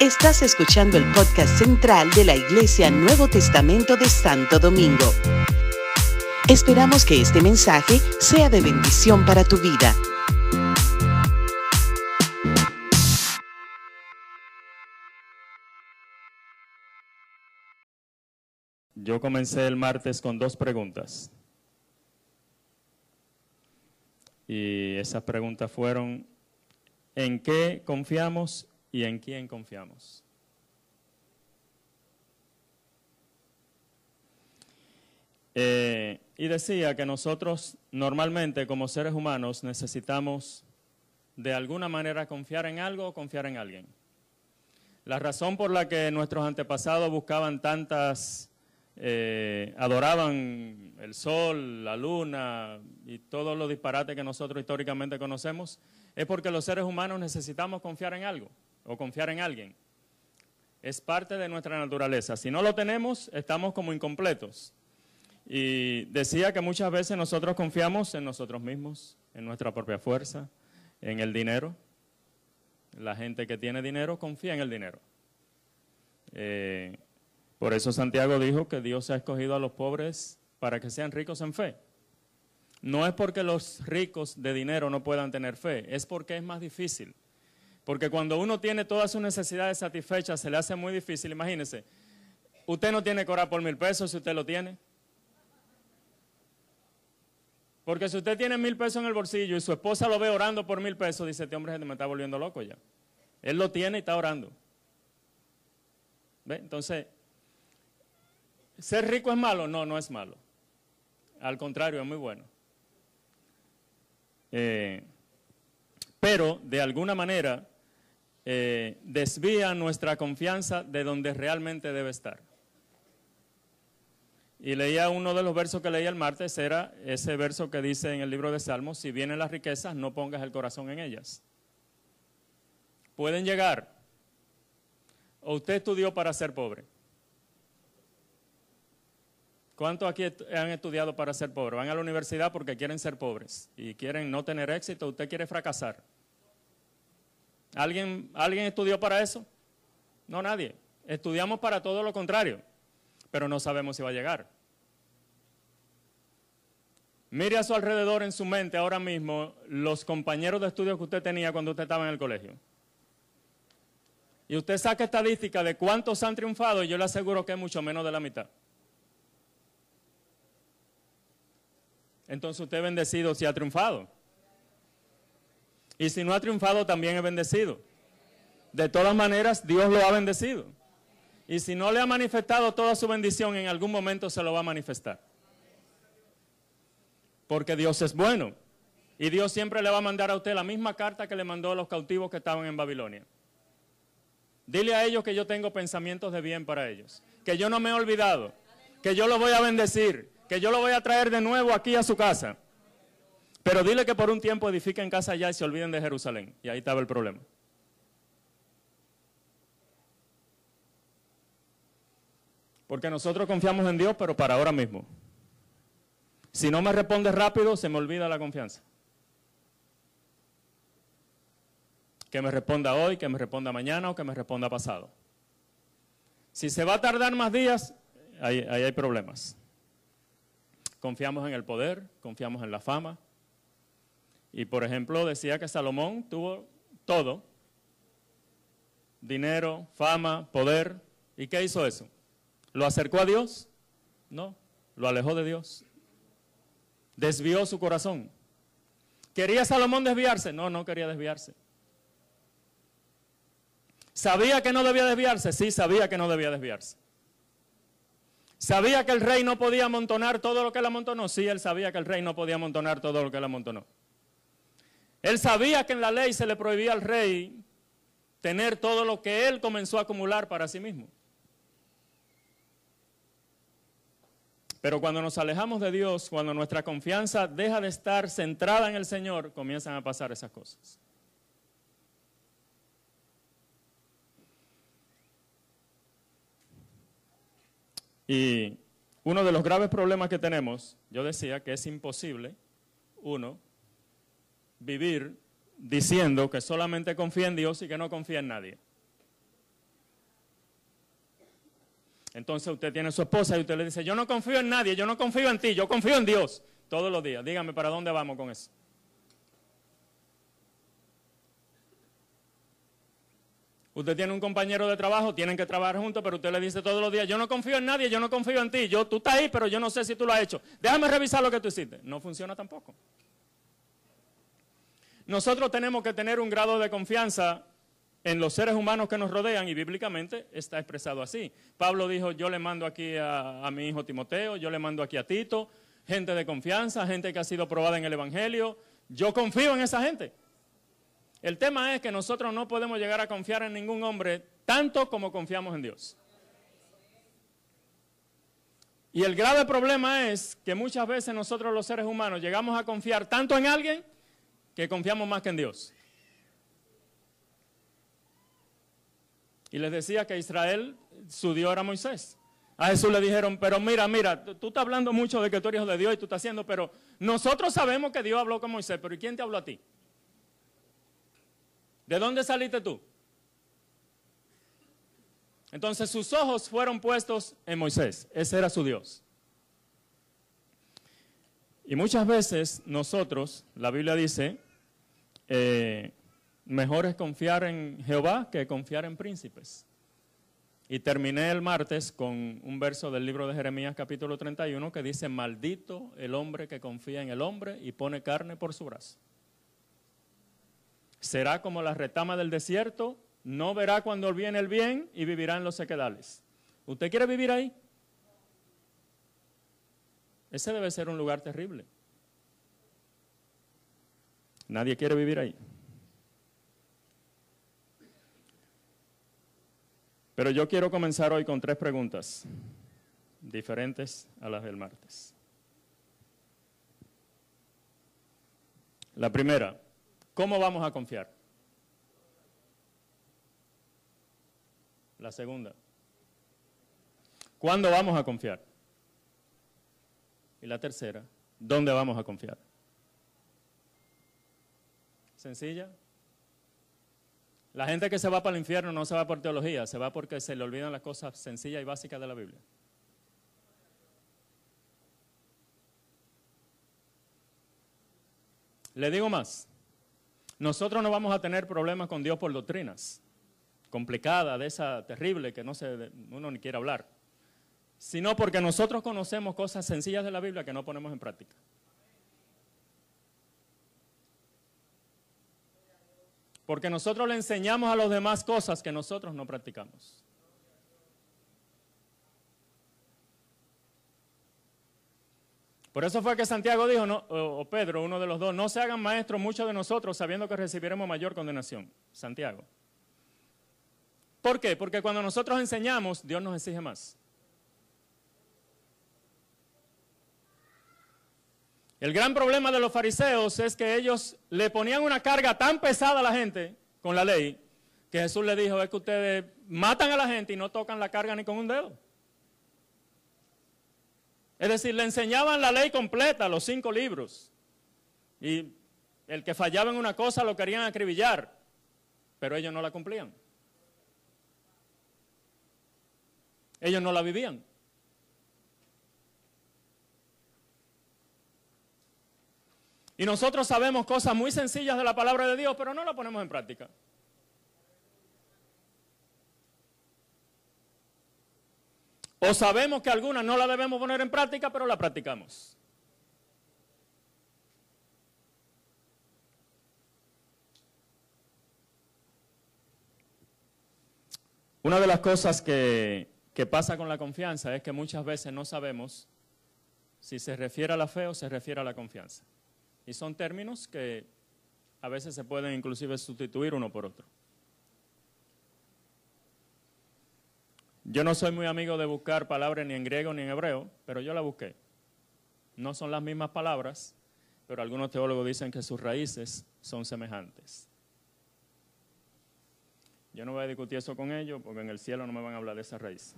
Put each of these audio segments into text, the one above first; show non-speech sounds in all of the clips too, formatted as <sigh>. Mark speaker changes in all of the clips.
Speaker 1: Estás escuchando el podcast central de la Iglesia Nuevo Testamento de Santo Domingo. Esperamos que este mensaje sea de bendición para tu vida.
Speaker 2: Yo comencé el martes con dos preguntas. Y esas preguntas fueron, ¿en qué confiamos y en quién confiamos? Eh, y decía que nosotros normalmente como seres humanos necesitamos de alguna manera confiar en algo o confiar en alguien. La razón por la que nuestros antepasados buscaban tantas eh, adoraban el sol, la luna y todos los disparates que nosotros históricamente conocemos, es porque los seres humanos necesitamos confiar en algo o confiar en alguien. Es parte de nuestra naturaleza. Si no lo tenemos, estamos como incompletos. Y decía que muchas veces nosotros confiamos en nosotros mismos, en nuestra propia fuerza, en el dinero. La gente que tiene dinero confía en el dinero. Eh, por eso Santiago dijo que Dios ha escogido a los pobres para que sean ricos en fe. No es porque los ricos de dinero no puedan tener fe, es porque es más difícil. Porque cuando uno tiene todas sus necesidades satisfechas, se le hace muy difícil. Imagínese, usted no tiene que orar por mil pesos si usted lo tiene. Porque si usted tiene mil pesos en el bolsillo y su esposa lo ve orando por mil pesos, dice, este hombre me está volviendo loco ya. Él lo tiene y está orando. ¿Ve? Entonces, ¿Ser rico es malo? No, no es malo. Al contrario, es muy bueno. Eh, pero, de alguna manera, eh, desvía nuestra confianza de donde realmente debe estar. Y leía uno de los versos que leía el martes, era ese verso que dice en el libro de Salmos, si vienen las riquezas, no pongas el corazón en ellas. Pueden llegar. ¿O usted estudió para ser pobre? ¿Cuántos aquí han estudiado para ser pobres? Van a la universidad porque quieren ser pobres y quieren no tener éxito, usted quiere fracasar. ¿Alguien, ¿Alguien estudió para eso? No, nadie. Estudiamos para todo lo contrario, pero no sabemos si va a llegar. Mire a su alrededor en su mente ahora mismo los compañeros de estudio que usted tenía cuando usted estaba en el colegio. Y usted saca estadística de cuántos han triunfado y yo le aseguro que es mucho menos de la mitad. entonces usted bendecido si ha triunfado. Y si no ha triunfado, también es bendecido. De todas maneras, Dios lo ha bendecido. Y si no le ha manifestado toda su bendición, en algún momento se lo va a manifestar. Porque Dios es bueno. Y Dios siempre le va a mandar a usted la misma carta que le mandó a los cautivos que estaban en Babilonia. Dile a ellos que yo tengo pensamientos de bien para ellos. Que yo no me he olvidado. Que yo los voy a bendecir que yo lo voy a traer de nuevo aquí a su casa. Pero dile que por un tiempo edifiquen casa allá y se olviden de Jerusalén. Y ahí estaba el problema. Porque nosotros confiamos en Dios, pero para ahora mismo. Si no me responde rápido, se me olvida la confianza. Que me responda hoy, que me responda mañana o que me responda pasado. Si se va a tardar más días, ahí, ahí hay problemas. Confiamos en el poder, confiamos en la fama. Y por ejemplo, decía que Salomón tuvo todo, dinero, fama, poder. ¿Y qué hizo eso? ¿Lo acercó a Dios? No, lo alejó de Dios. Desvió su corazón. ¿Quería Salomón desviarse? No, no quería desviarse. ¿Sabía que no debía desviarse? Sí, sabía que no debía desviarse. ¿Sabía que el rey no podía amontonar todo lo que él amontonó? Sí, él sabía que el rey no podía amontonar todo lo que él amontonó. Él sabía que en la ley se le prohibía al rey tener todo lo que él comenzó a acumular para sí mismo. Pero cuando nos alejamos de Dios, cuando nuestra confianza deja de estar centrada en el Señor, comienzan a pasar esas cosas. Y uno de los graves problemas que tenemos, yo decía que es imposible, uno, vivir diciendo que solamente confía en Dios y que no confía en nadie. Entonces usted tiene su esposa y usted le dice, yo no confío en nadie, yo no confío en ti, yo confío en Dios todos los días. Dígame, ¿para dónde vamos con eso? Usted tiene un compañero de trabajo, tienen que trabajar juntos, pero usted le dice todos los días, yo no confío en nadie, yo no confío en ti, yo, tú estás ahí, pero yo no sé si tú lo has hecho. Déjame revisar lo que tú hiciste. No funciona tampoco. Nosotros tenemos que tener un grado de confianza en los seres humanos que nos rodean y bíblicamente está expresado así. Pablo dijo, yo le mando aquí a, a, mi hijo Timoteo, yo le mando aquí a Tito, gente de confianza, gente que ha sido probada en el Evangelio. Yo confío en esa gente. El tema es que nosotros no podemos llegar a confiar en ningún hombre tanto como confiamos en Dios. Y el grave problema es que muchas veces nosotros los seres humanos llegamos a confiar tanto en alguien que confiamos más que en Dios. Y les decía que Israel, su Dios era Moisés. A Jesús le dijeron, pero mira, mira, tú estás hablando mucho de que tú eres hijo de Dios y tú estás haciendo, pero nosotros sabemos que Dios habló con Moisés, pero ¿y quién te habló a ti? ¿De dónde saliste tú? Entonces sus ojos fueron puestos en Moisés. Ese era su Dios. Y muchas veces nosotros, la Biblia dice, eh, mejor es confiar en Jehová que confiar en príncipes. Y terminé el martes con un verso del libro de Jeremías capítulo 31 que dice, maldito el hombre que confía en el hombre y pone carne por su brazo será como la retama del desierto, no verá cuando viene el bien y vivirá en los sequedales. ¿Usted quiere vivir ahí? Ese debe ser un lugar terrible. Nadie quiere vivir ahí. Pero yo quiero comenzar hoy con tres preguntas diferentes a las del martes. La primera, ¿Cómo vamos a confiar? La segunda. ¿Cuándo vamos a confiar? Y la tercera, ¿dónde vamos a confiar? ¿Sencilla? La gente que se va para el infierno no se va por teología, se va porque se le olvidan las cosas sencillas y básicas de la Biblia. Le digo más. Nosotros no vamos a tener problemas con Dios por doctrinas complicadas, de esa terrible que no se, uno ni quiere hablar, sino porque nosotros conocemos cosas sencillas de la Biblia que no ponemos en práctica. Porque nosotros le enseñamos a los demás cosas que nosotros no practicamos. Por eso fue que Santiago dijo, o Pedro, uno de los dos, no se hagan maestros muchos de nosotros sabiendo que recibiremos mayor condenación. Santiago. ¿Por qué? Porque cuando nosotros enseñamos, Dios nos exige más. El gran problema de los fariseos es que ellos le ponían una carga tan pesada a la gente con la ley que Jesús le dijo, es que ustedes matan a la gente y no tocan la carga ni con un dedo. Es decir, le enseñaban la ley completa, los cinco libros. Y el que fallaba en una cosa lo querían acribillar, pero ellos no la cumplían. Ellos no la vivían. Y nosotros sabemos cosas muy sencillas de la palabra de Dios, pero no la ponemos en práctica. O sabemos que algunas no la debemos poner en práctica, pero la practicamos. Una de las cosas que, pasa con la confianza es que muchas veces no sabemos si se refiere a la fe o se refiere a la confianza. Y son términos que a veces se pueden inclusive sustituir uno por otro. Yo no soy muy amigo de buscar palabras ni en griego ni en hebreo, pero yo la busqué. No son las mismas palabras, pero algunos teólogos dicen que sus raíces son semejantes. Yo no voy a discutir eso con ellos porque en el cielo no me van a hablar de esa raíz.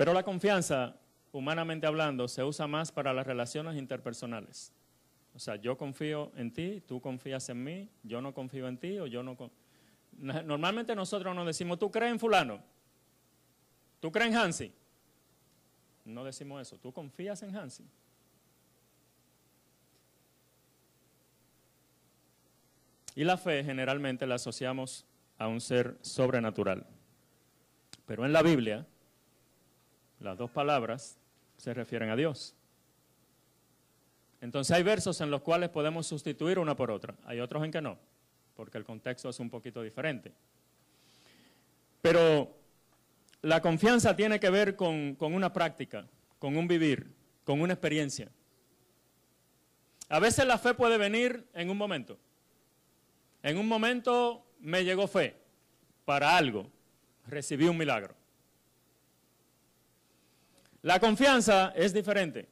Speaker 2: Pero la confianza, humanamente hablando, se usa más para las relaciones interpersonales. O sea, yo confío en ti, tú confías en mí, yo no confío en ti o yo no... Normalmente nosotros nos decimos, ¿tú crees en fulano? ¿Tú crees en Hansi? No decimos eso, ¿tú confías en Hansi? Y la fe generalmente la asociamos a un ser sobrenatural. Pero en la Biblia, las dos palabras se refieren a Dios. Entonces hay versos en los cuales podemos sustituir una por otra. Hay otros en que no, porque el contexto es un poquito diferente. Pero la confianza tiene que ver con, con una práctica, con un vivir, con una experiencia. A veces la fe puede venir en un momento. En un momento me llegó fe para algo, recibí un milagro. La confianza es diferente.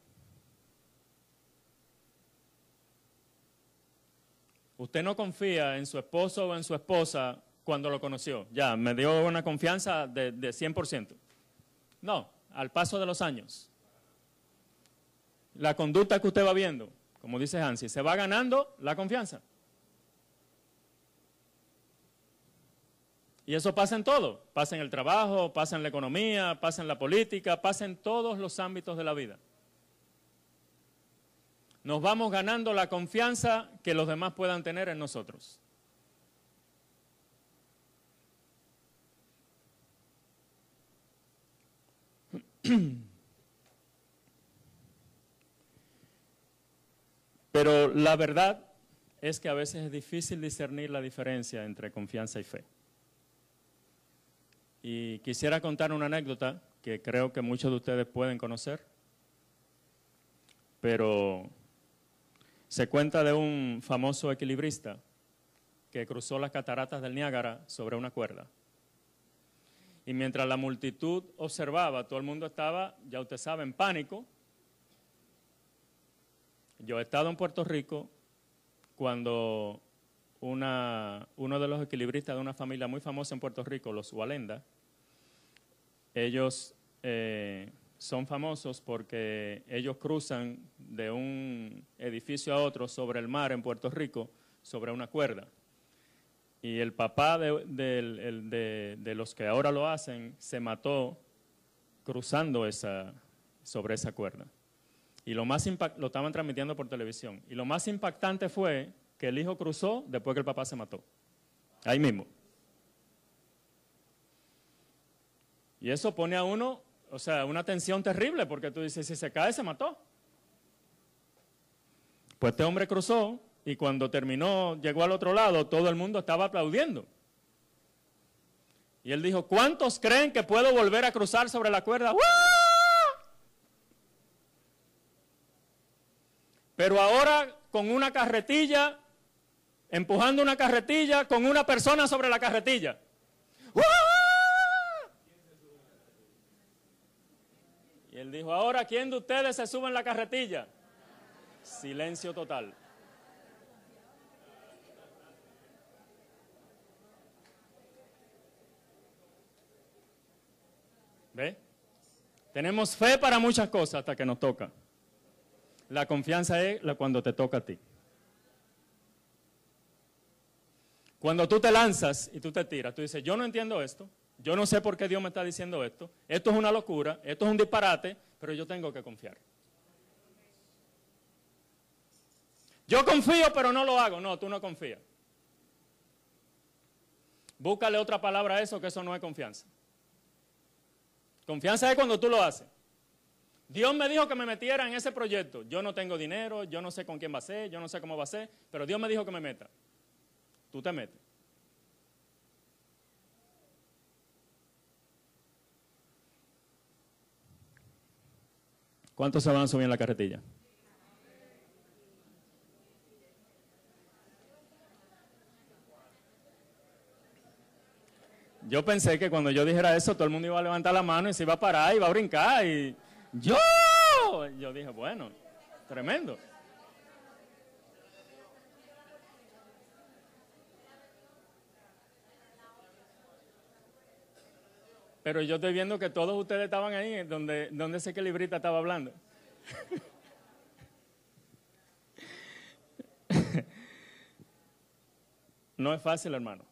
Speaker 2: Usted no confía en su esposo o en su esposa cuando lo conoció. Ya, me dio una confianza de, de 100%. No, al paso de los años. La conducta que usted va viendo, como dice Hansi, se va ganando la confianza. Y eso pasa en todo, pasa en el trabajo, pasa en la economía, pasa en la política, pasa en todos los ámbitos de la vida. Nos vamos ganando la confianza que los demás puedan tener en nosotros. <clears throat> Pero la verdad es que a veces es difícil discernir la diferencia entre confianza y fe. Y quisiera contar una anécdota que creo que muchos de ustedes pueden conocer, pero se cuenta de un famoso equilibrista que cruzó las cataratas del Niágara sobre una cuerda. Y mientras la multitud observaba, todo el mundo estaba, ya usted sabe, en pánico. Yo he estado en Puerto Rico cuando uno de los equilibristas de una familia muy famosa en Puerto Rico, los Walenda, ellos eh, son famosos porque ellos cruzan de un edificio a otro sobre el mar en Puerto Rico sobre una cuerda. Y el papá de, de los que ahora lo hacen se mató cruzando esa, sobre esa cuerda. Y lo más lo estaban transmitiendo por televisión. Y lo más impactante fue que el hijo cruzó después que el papá se mató. Ahí mismo. Y eso pone a uno, o sea, una tensión terrible porque tú dices, si se cae, se mató. Pues este hombre cruzó y cuando terminó, llegó al otro lado, todo el mundo estaba aplaudiendo. Y él dijo, ¿cuántos creen que puedo volver a cruzar sobre la cuerda? Pero ahora con una carretilla empujando una carretilla con una persona sobre la carretilla. Él dijo, ahora, ¿quién de ustedes se sube en la carretilla? Silencio total. ¿Ve? Tenemos fe para muchas cosas hasta que nos toca. La confianza es la cuando te toca a ti. Cuando tú te lanzas y tú te tiras, tú dices, yo no entiendo esto, yo no sé por qué Dios me está diciendo esto, esto es una locura, esto es un disparate, pero yo tengo que confiar. Yo confío, pero no lo hago. No, tú no confías. Búscale otra palabra a eso, que eso no es confianza. Confianza es cuando tú lo haces. Dios me dijo que me metiera en ese proyecto. Yo no tengo dinero, yo no sé con quién va a ser, yo no sé cómo va a ser, pero Dios me dijo que me meta tú te metes. ¿Cuántos se van a subir en la carretilla? Yo pensé que cuando yo dijera eso, todo el mundo iba a levantar la mano y se iba a parar y iba a brincar. Y yo, yo dije, bueno, tremendo. Pero yo estoy viendo que todos ustedes estaban ahí, donde, donde ese equilibrista estaba hablando. <laughs> No es fácil, hermano.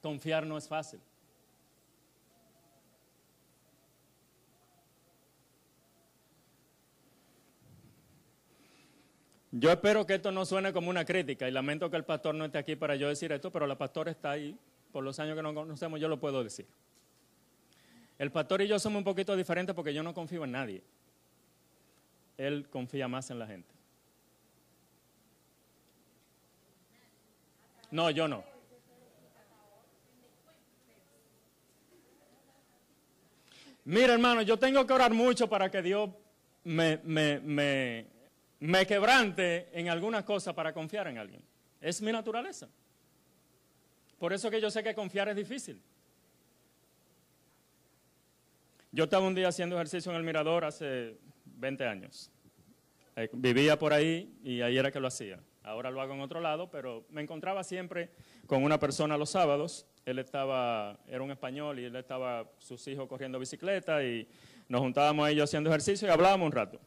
Speaker 2: Confiar no es fácil. Yo espero que esto no suene como una crítica y lamento que el pastor no esté aquí para yo decir esto, pero la pastora está ahí. Por los años que nos conocemos yo lo puedo decir. El pastor y yo somos un poquito diferentes porque yo no confío en nadie. Él confía más en la gente. No, yo no. Mira, hermano, yo tengo que orar mucho para que Dios me, me, me, me quebrante en algunas cosas para confiar en alguien. Es mi naturaleza. Por eso que yo sé que confiar es difícil. Yo estaba un día haciendo ejercicio en el mirador hace 20 años. Eh, vivía por ahí y ahí era que lo hacía. Ahora lo hago en otro lado, pero me encontraba siempre con una persona los sábados. Él estaba, era un español y él estaba, sus hijos corriendo bicicleta y nos juntábamos ellos haciendo ejercicio y hablábamos un rato.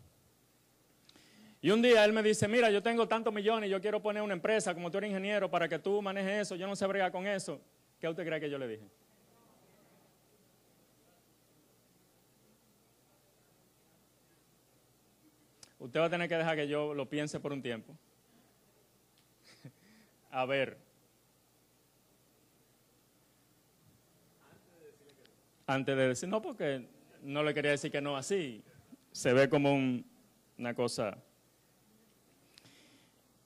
Speaker 2: Y un día él me dice, mira, yo tengo tantos millones yo quiero poner una empresa, como tú eres ingeniero, para que tú manejes eso, yo no sé bregar con eso. ¿Qué usted cree que yo le dije? Usted va a tener que dejar que yo lo piense por un tiempo. a ver. Antes de decir, no, porque no le quería decir que no así. Se ve como una cosa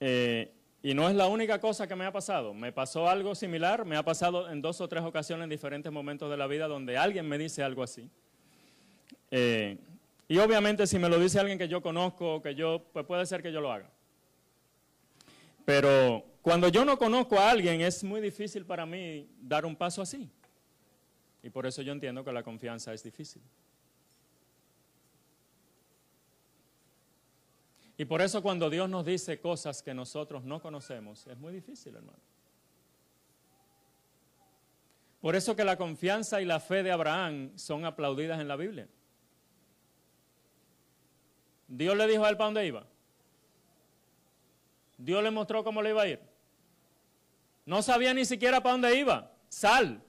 Speaker 2: eh, y no es la única cosa que me ha pasado. Me pasó algo similar, me ha pasado en dos o tres ocasiones en diferentes momentos de la vida donde alguien me dice algo así. Eh, y obviamente si me lo dice alguien que yo conozco, que yo, pues puede ser que yo lo haga. Pero cuando yo no conozco a alguien es muy difícil para mí dar un paso así. Y por eso yo entiendo que la confianza es difícil. Y por eso cuando Dios nos dice cosas que nosotros no conocemos, es muy difícil, hermano. Por eso que la confianza y la fe de Abraham son aplaudidas en la Biblia. Dios le dijo a él para dónde iba. Dios le mostró cómo le iba a ir. No sabía ni siquiera para dónde iba. Sal.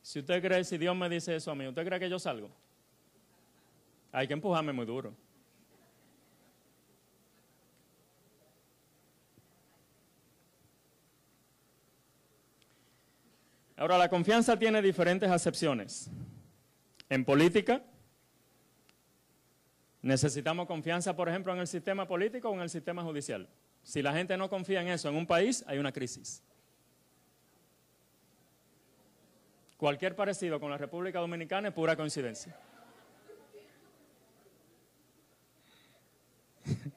Speaker 2: Si usted cree, si Dios me dice eso a mí, ¿usted cree que yo salgo? Hay que empujarme muy duro. Ahora, la confianza tiene diferentes acepciones. En política, necesitamos confianza, por ejemplo, en el sistema político o en el sistema judicial. Si la gente no confía en eso en un país, hay una crisis. Cualquier parecido con la República Dominicana es pura coincidencia. <laughs>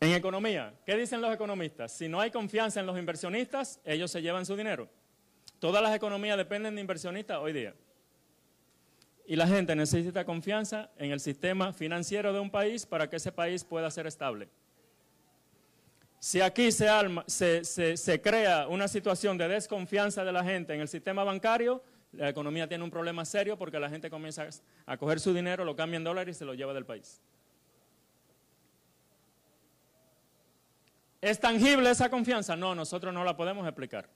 Speaker 2: en economía, ¿qué dicen los economistas? Si no hay confianza en los inversionistas, ellos se llevan su dinero. Todas las economías dependen de inversionistas hoy día. Y la gente necesita confianza en el sistema financiero de un país para que ese país pueda ser estable. Si aquí se, crea una situación de desconfianza de la gente en el sistema bancario, la economía tiene un problema serio porque la gente comienza a coger su dinero, lo cambia en dólares y se lo lleva del país. ¿Es tangible esa confianza? No, nosotros no la podemos explicar.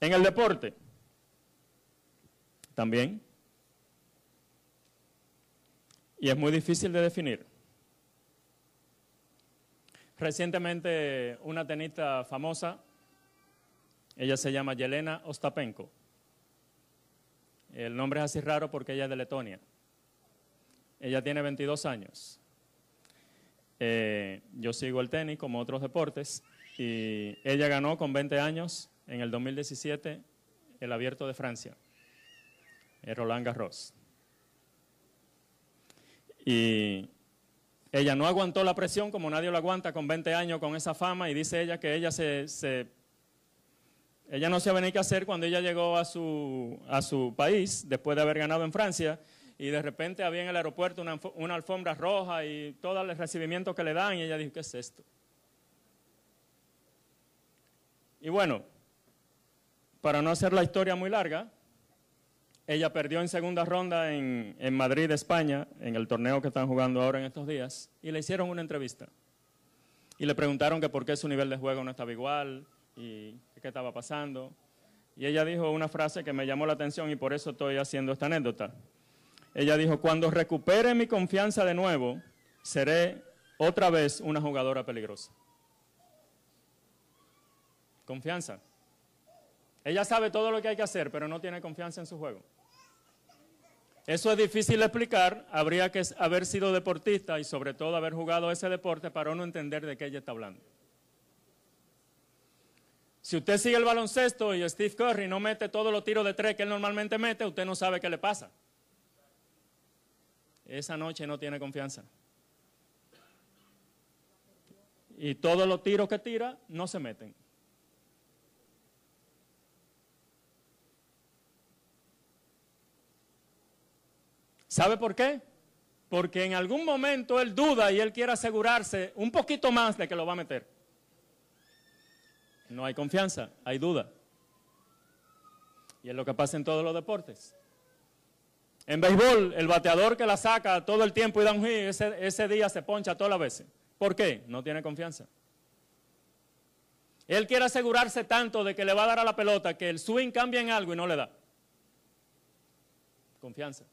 Speaker 2: En el deporte, también y es muy difícil de definir. Recientemente una tenista famosa, ella se llama Yelena Ostapenko. El nombre es así raro porque ella es de Letonia. Ella tiene 22 años. Eh, yo sigo el tenis como otros deportes y ella ganó con 20 años en el 2017 el Abierto de Francia, el Roland Garros. Y ella no aguantó la presión como nadie lo aguanta con 20 años, con esa fama, y dice ella que ella se, ella no sabía ni qué hacer cuando ella llegó a su, a su país, después de haber ganado en Francia, y de repente había en el aeropuerto una, una alfombra roja y todo el recibimiento que le dan, y ella dijo, ¿qué es esto? Y bueno, para no hacer la historia muy larga, ella perdió en segunda ronda en, Madrid, España, en el torneo que están jugando ahora en estos días, y le hicieron una entrevista. Y le preguntaron que por qué su nivel de juego no estaba igual y qué estaba pasando. Y ella dijo una frase que me llamó la atención y por eso estoy haciendo esta anécdota. Ella dijo, cuando recupere mi confianza de nuevo, seré otra vez una jugadora peligrosa. Confianza. Ella sabe todo lo que hay que hacer, pero no tiene confianza en su juego. Eso es difícil de explicar, habría que haber sido deportista y sobre todo haber jugado ese deporte para no entender de qué ella está hablando. Si usted sigue el baloncesto y Steve Curry no mete todos los tiros de tres que él normalmente mete, usted no sabe qué le pasa. Esa noche no tiene confianza. Y todos los tiros que tira no se meten. ¿Sabe por qué? Porque en algún momento él duda y él quiere asegurarse un poquito más de que lo va a meter. No hay confianza, hay duda. Y es lo que pasa en todos los deportes. En béisbol, el bateador que la saca todo el tiempo y da un hit, ese, ese día se poncha todas las veces. ¿Por qué? No tiene confianza. Él quiere asegurarse tanto de que le va a dar a la pelota que el swing cambia en algo y no le da. Confianza.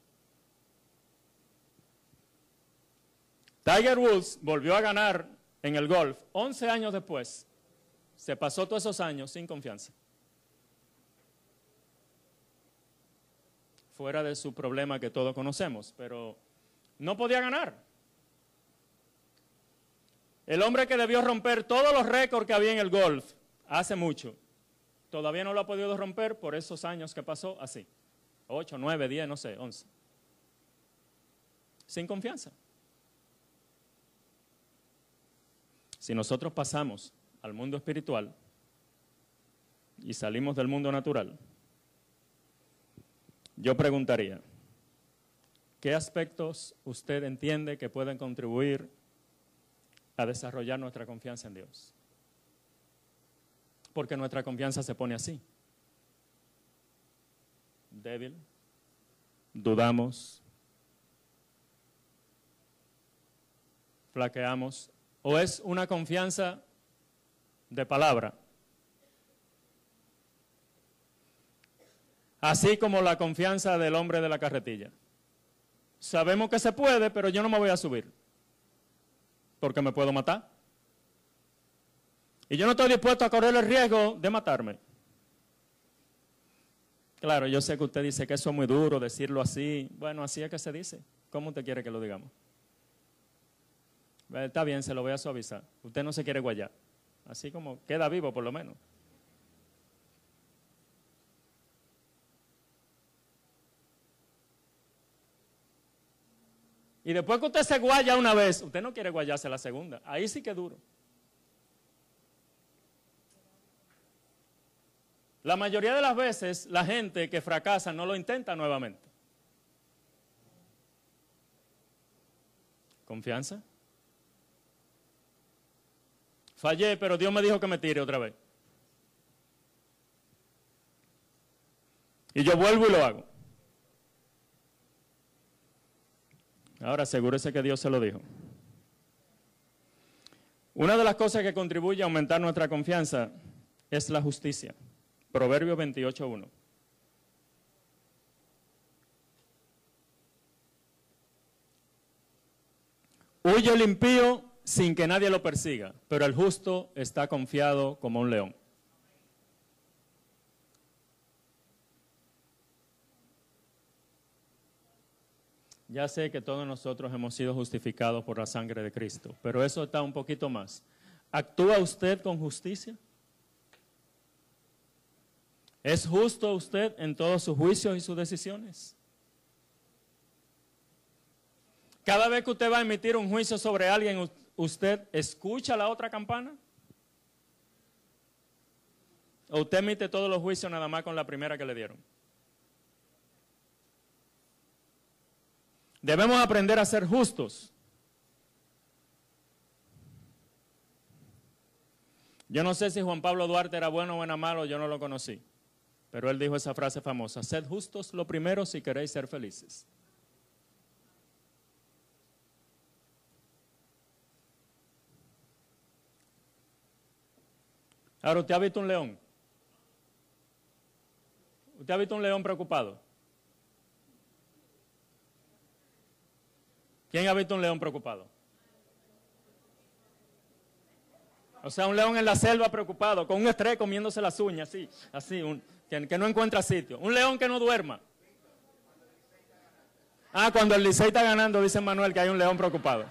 Speaker 2: Tiger Woods volvió a ganar en el golf 11 años después. Se pasó todos esos años sin confianza. Fuera de su problema que todos conocemos, pero no podía ganar. El hombre que debió romper todos los récords que había en el golf hace mucho, todavía no lo ha podido romper por esos años que pasó así. 8, 9, 10, no sé, 11. Sin confianza. Si nosotros pasamos al mundo espiritual y salimos del mundo natural, yo preguntaría, ¿qué aspectos usted entiende que pueden contribuir a desarrollar nuestra confianza en Dios? Porque nuestra confianza se pone así. Débil, dudamos, flaqueamos ¿O es una confianza de palabra? Así como la confianza del hombre de la carretilla. Sabemos que se puede, pero yo no me voy a subir. Porque me puedo matar. Y yo no estoy dispuesto a correr el riesgo de matarme. Claro, yo sé que usted dice que eso es muy duro decirlo así. Bueno, así es que se dice. ¿Cómo usted quiere que lo digamos? Está bien, se lo voy a suavizar. Usted no se quiere guayar. Así como queda vivo por lo menos. Y después que usted se guaya una vez, usted no quiere guayarse la segunda. Ahí sí que duro. La mayoría de las veces la gente que fracasa no lo intenta nuevamente. ¿Confianza? Fallé, pero Dios me dijo que me tire otra vez. Y yo vuelvo y lo hago. Ahora asegúrese que Dios se lo dijo. Una de las cosas que contribuye a aumentar nuestra confianza es la justicia. Proverbio 28.1. Huye el impío sin que nadie lo persiga, pero el justo está confiado como un león. Ya sé que todos nosotros hemos sido justificados por la sangre de Cristo, pero eso está un poquito más. ¿Actúa usted con justicia? ¿Es justo usted en todos sus juicios y sus decisiones? Cada vez que usted va a emitir un juicio sobre alguien, ¿usted escucha la otra campana? ¿O usted emite todos los juicios nada más con la primera que le dieron? Debemos aprender a ser justos. Yo no sé si Juan Pablo Duarte era bueno o era malo, yo no lo conocí. Pero él dijo esa frase famosa, sed justos lo primero si queréis ser felices. Ahora, ¿usted ha visto un león? ¿Usted ha visto un león preocupado? ¿Quién ha visto un león preocupado? O sea, un león en la selva preocupado, con un estrés comiéndose las uñas, así, así, que, no encuentra sitio. Un león que no duerma. Ah, cuando el Licey está ganando, dice Manuel que hay un león preocupado.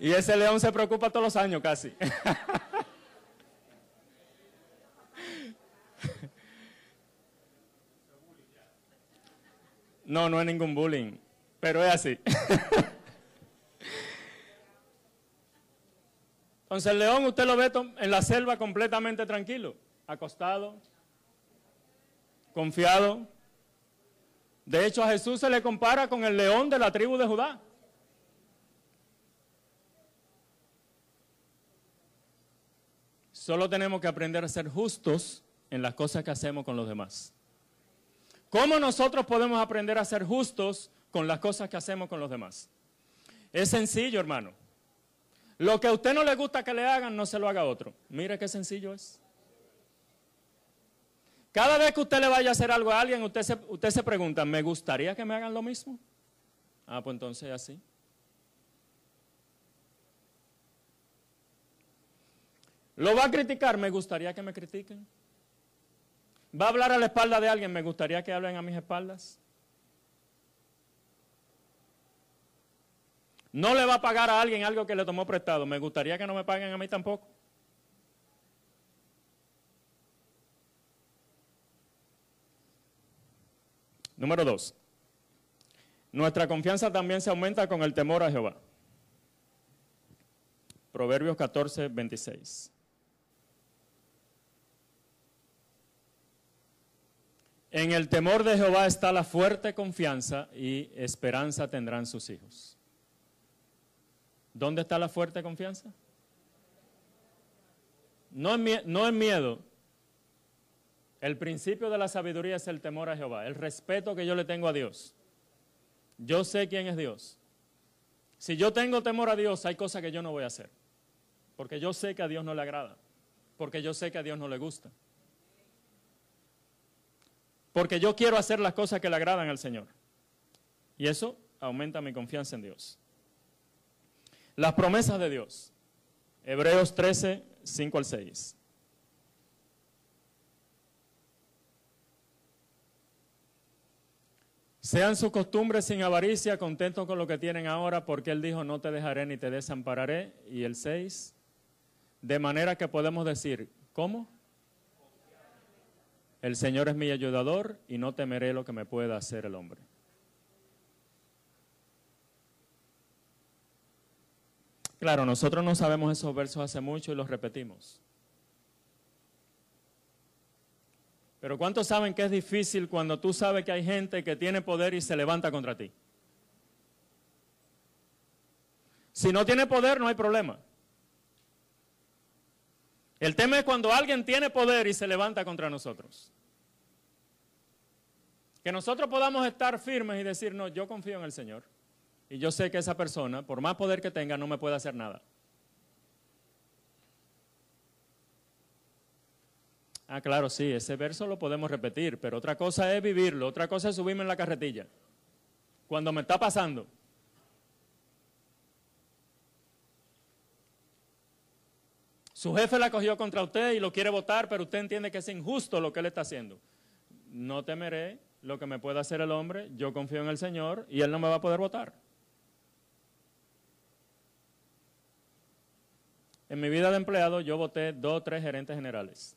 Speaker 2: Y ese león se preocupa todos los años casi. <laughs> no, no es ningún bullying pero es así. <laughs> Entonces el león usted lo ve en la selva completamente tranquilo, acostado, confiado. De hecho a Jesús se le compara con el león de la tribu de Judá. Solo tenemos que aprender a ser justos en las cosas que hacemos con los demás. ¿Cómo nosotros podemos aprender a ser justos con las cosas que hacemos con los demás. Es sencillo, hermano. Lo que a usted no le gusta que le hagan, no se lo haga a otro. Mire qué sencillo es. Cada vez que usted le vaya a hacer algo a alguien, usted se, usted se pregunta, ¿me gustaría que me hagan lo mismo? Ah, pues entonces así. ¿Lo va a criticar? Me gustaría que me critiquen. ¿Va a hablar a la espalda de alguien? Me gustaría que hablen a mis espaldas. No le va a pagar a alguien algo que le tomó prestado. Me gustaría que no me paguen a mí tampoco. Número dos. Nuestra confianza también se aumenta con el temor a Jehová. Proverbios 14, 26. En el temor de Jehová está la fuerte confianza y esperanza tendrán sus hijos. ¿Dónde está la fuerte confianza? No es, no miedo. El principio de la sabiduría es el temor a Jehová, el respeto que yo le tengo a Dios. Yo sé quién es Dios. Si yo tengo temor a Dios, hay cosas que yo no voy a hacer. Porque yo sé que a Dios no le agrada. Porque yo sé que a Dios no le gusta. Porque yo quiero hacer las cosas que le agradan al Señor. Y eso aumenta mi confianza en Dios. Las promesas de Dios. Hebreos 13, 5 al 6. Sean sus costumbres sin avaricia, contentos con lo que tienen ahora, porque Él dijo, no te dejaré ni te desampararé. Y el 6, de manera que podemos decir, ¿cómo? El Señor es mi ayudador y no temeré lo que me pueda hacer el hombre. Claro, nosotros no sabemos esos versos hace mucho y los repetimos. Pero ¿cuántos saben que es difícil cuando tú sabes que hay gente que tiene poder y se levanta contra ti? Si no tiene poder, no hay problema. El tema es cuando alguien tiene poder y se levanta contra nosotros. Que nosotros podamos estar firmes y decir, no, yo confío en el Señor. Y yo sé que esa persona, por más poder que tenga, no me puede hacer nada. Ah, claro, sí, ese verso lo podemos repetir, pero otra cosa es vivirlo, otra cosa es subirme en la carretilla. Cuando me está pasando. Su jefe la cogió contra usted y lo quiere votar, pero usted entiende que es injusto lo que él está haciendo. No temeré lo que me pueda hacer el hombre, yo confío en el Señor y él no me va a poder votar. En mi vida de empleado yo voté dos o tres gerentes generales.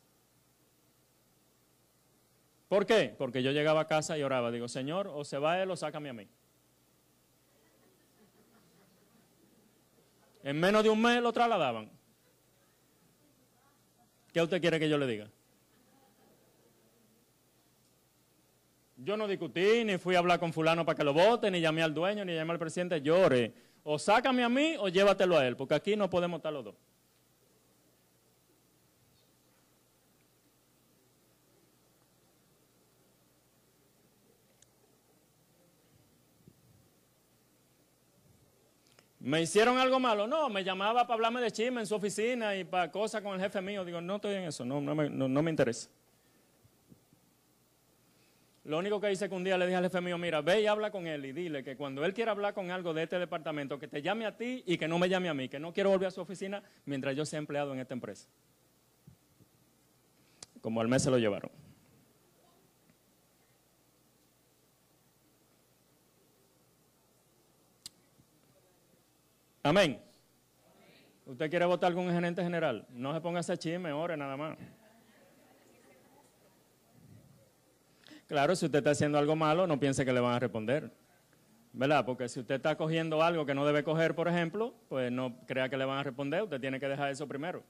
Speaker 2: ¿Por qué? Porque yo llegaba a casa y oraba. Digo, Señor, o se va él o sácame a mí. En menos de un mes lo trasladaban. ¿Qué usted quiere que yo le diga? Yo no discutí, ni fui a hablar con fulano para que lo vote, ni llamé al dueño, ni llamé al presidente. Lloré. O sácame a mí o llévatelo a él, porque aquí no podemos estar los dos. ¿Me hicieron algo malo? No, me llamaba para hablarme de chisme en su oficina y para cosas con el jefe mío. Digo, no estoy en eso, no, me interesa. Lo único que hice que un día le dije al jefe mío, mira, ve y habla con él y dile que cuando él quiera hablar con algo de este departamento, que te llame a ti y que no me llame a mí, que no quiero volver a su oficina mientras yo sea empleado en esta empresa. Como al mes se lo llevaron. Amén. ¿Usted quiere votar un gerente general? No se ponga ese chisme, ore nada más. Claro, si usted está haciendo algo malo, no piense que le van a responder. ¿Verdad? Porque si usted está cogiendo algo que no debe coger, por ejemplo, pues no crea que le van a responder, usted tiene que dejar eso primero.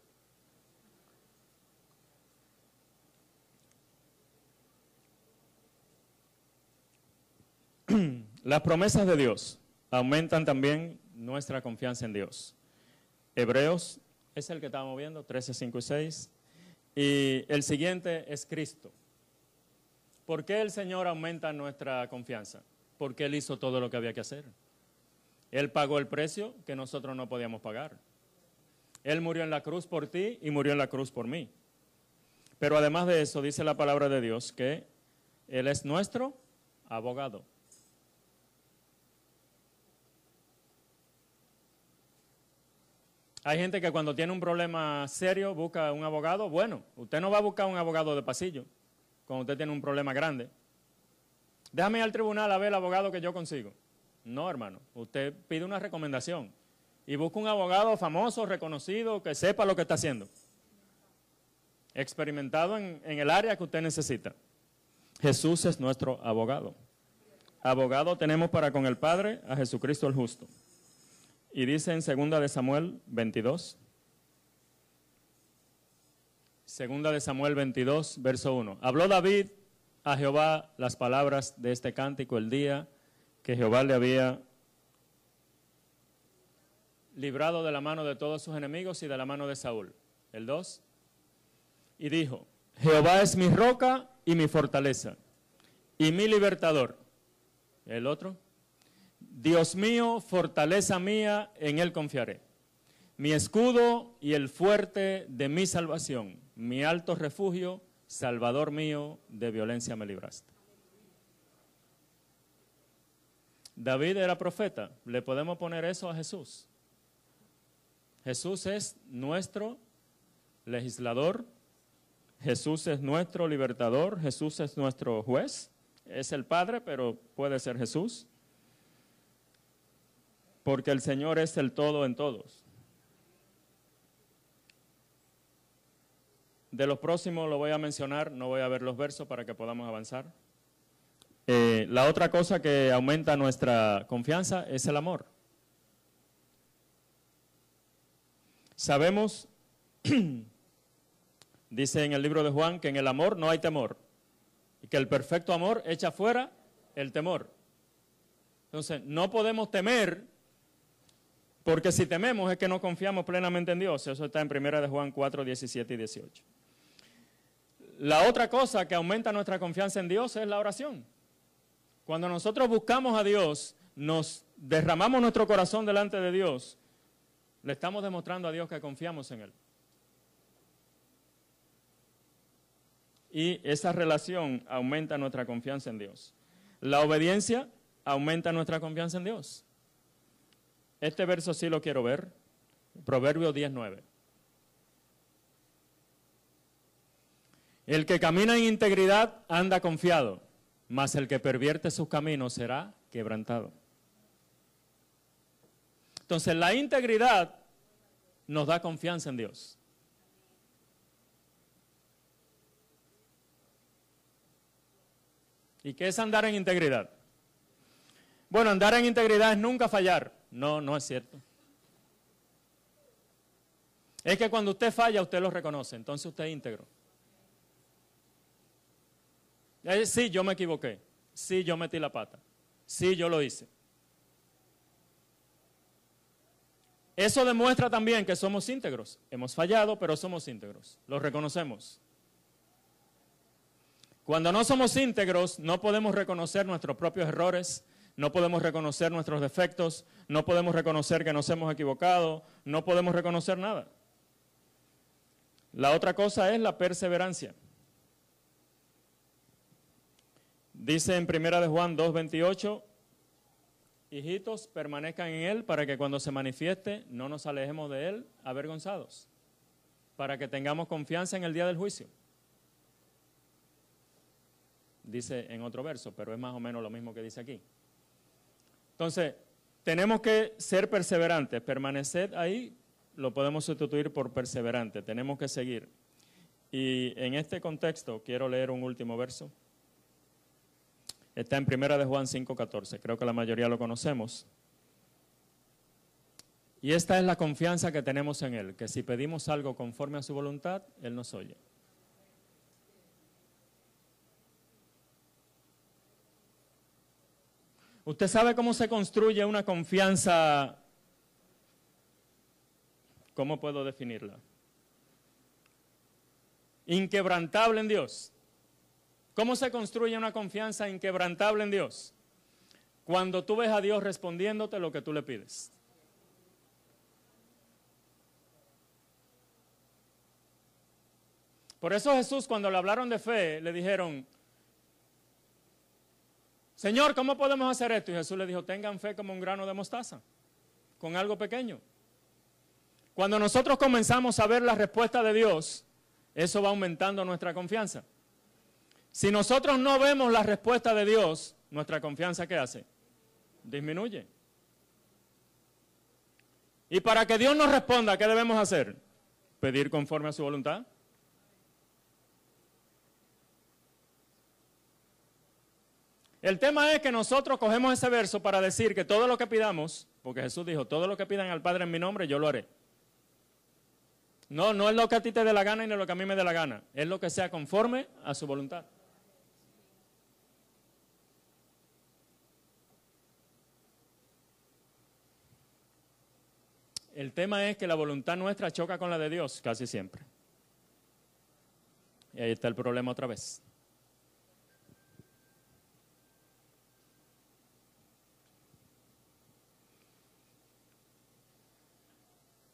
Speaker 2: <clears throat> Las promesas de Dios aumentan también nuestra confianza en Dios. Hebreos es el que estamos viendo, 13, 5 y 6. Y el siguiente es Cristo. ¿Por qué el Señor aumenta nuestra confianza? Porque Él hizo todo lo que había que hacer. Él pagó el precio que nosotros no podíamos pagar. Él murió en la cruz por ti y murió en la cruz por mí. Pero además de eso, dice la palabra de Dios que Él es nuestro abogado. Hay gente que cuando tiene un problema serio busca un abogado. Bueno, usted no va a buscar un abogado de pasillo cuando usted tiene un problema grande. Déjame ir al tribunal a ver el abogado que yo consigo. No, hermano. Usted pide una recomendación y busca un abogado famoso, reconocido, que sepa lo que está haciendo. Experimentado en, en el área que usted necesita. Jesús es nuestro abogado. Abogado tenemos para con el Padre a Jesucristo el justo. Y dice en 2 de Samuel 22. Segunda de Samuel 22, verso 1. Habló David a Jehová las palabras de este cántico el día que Jehová le había librado de la mano de todos sus enemigos y de la mano de Saúl. El 2. Y dijo, Jehová es mi roca y mi fortaleza y mi libertador. El otro. Dios mío, fortaleza mía, en Él confiaré. Mi escudo y el fuerte de mi salvación, mi alto refugio, Salvador mío, de violencia me libraste. David era profeta, le podemos poner eso a Jesús. Jesús es nuestro legislador, Jesús es nuestro libertador, Jesús es nuestro juez, es el Padre, pero puede ser Jesús porque el Señor es el todo en todos. De los próximos lo voy a mencionar, no voy a ver los versos para que podamos avanzar. Eh, la otra cosa que aumenta nuestra confianza es el amor. Sabemos, <clears throat> dice en el libro de Juan, que en el amor no hay temor y que el perfecto amor echa fuera el temor. Entonces, no podemos temer porque si tememos es que no confiamos plenamente en Dios. Eso está en 1 de Juan 4, 17 y 18. La otra cosa que aumenta nuestra confianza en Dios es la oración. Cuando nosotros buscamos a Dios, nos derramamos nuestro corazón delante de Dios, le estamos demostrando a Dios que confiamos en Él. Y esa relación aumenta nuestra confianza en Dios. La obediencia aumenta nuestra confianza en Dios. Este verso sí lo quiero ver. Proverbio 19. El que camina en integridad anda confiado, mas el que pervierte sus caminos será quebrantado. Entonces la integridad nos da confianza en Dios. ¿Y qué es andar en integridad? Bueno, andar en integridad es nunca fallar. No, no es cierto. Es que cuando usted falla, usted lo reconoce, entonces usted es íntegro. sí, yo me equivoqué. Sí, yo metí la pata. Sí, yo lo hice. Eso demuestra también que somos íntegros. Hemos fallado, pero somos íntegros. Lo reconocemos. Cuando no somos íntegros, no podemos reconocer nuestros propios errores, no podemos reconocer nuestros defectos, no podemos reconocer que nos hemos equivocado, no podemos reconocer nada. La otra cosa es la perseverancia. Dice en Primera de Juan 2:28, hijitos, permanezcan en él para que cuando se manifieste no nos alejemos de él avergonzados, para que tengamos confianza en el día del juicio. Dice en otro verso, pero es más o menos lo mismo que dice aquí. Entonces, tenemos que ser perseverantes, permanecer ahí, lo podemos sustituir por perseverante, tenemos que seguir. Y en este contexto quiero leer un último verso. Está en Primera de Juan 5:14, creo que la mayoría lo conocemos. Y esta es la confianza que tenemos en Él, que si pedimos algo conforme a su voluntad, Él nos oye. ¿Usted sabe cómo se construye una confianza? ¿Cómo puedo definirla? Inquebrantable en Dios. ¿Cómo se construye una confianza inquebrantable en Dios? Cuando tú ves a Dios respondiéndote lo que tú le pides. Por eso Jesús cuando le hablaron de fe le dijeron, Señor, ¿cómo podemos hacer esto? Y Jesús le dijo, tengan fe como un grano de mostaza, con algo pequeño. Cuando nosotros comenzamos a ver la respuesta de Dios, eso va aumentando nuestra confianza. Si nosotros no vemos la respuesta de Dios, nuestra confianza ¿qué hace? Disminuye. Y para que Dios nos responda, ¿qué debemos hacer? Pedir conforme a su voluntad. El tema es que nosotros cogemos ese verso para decir que todo lo que pidamos, porque Jesús dijo, todo lo que pidan al Padre en mi nombre, yo lo haré. No, no es lo que a ti te dé la gana no lo que a mí me dé la gana, es lo que sea conforme a su voluntad. El tema es que la voluntad nuestra choca con la de Dios casi siempre. Y ahí está el problema otra vez.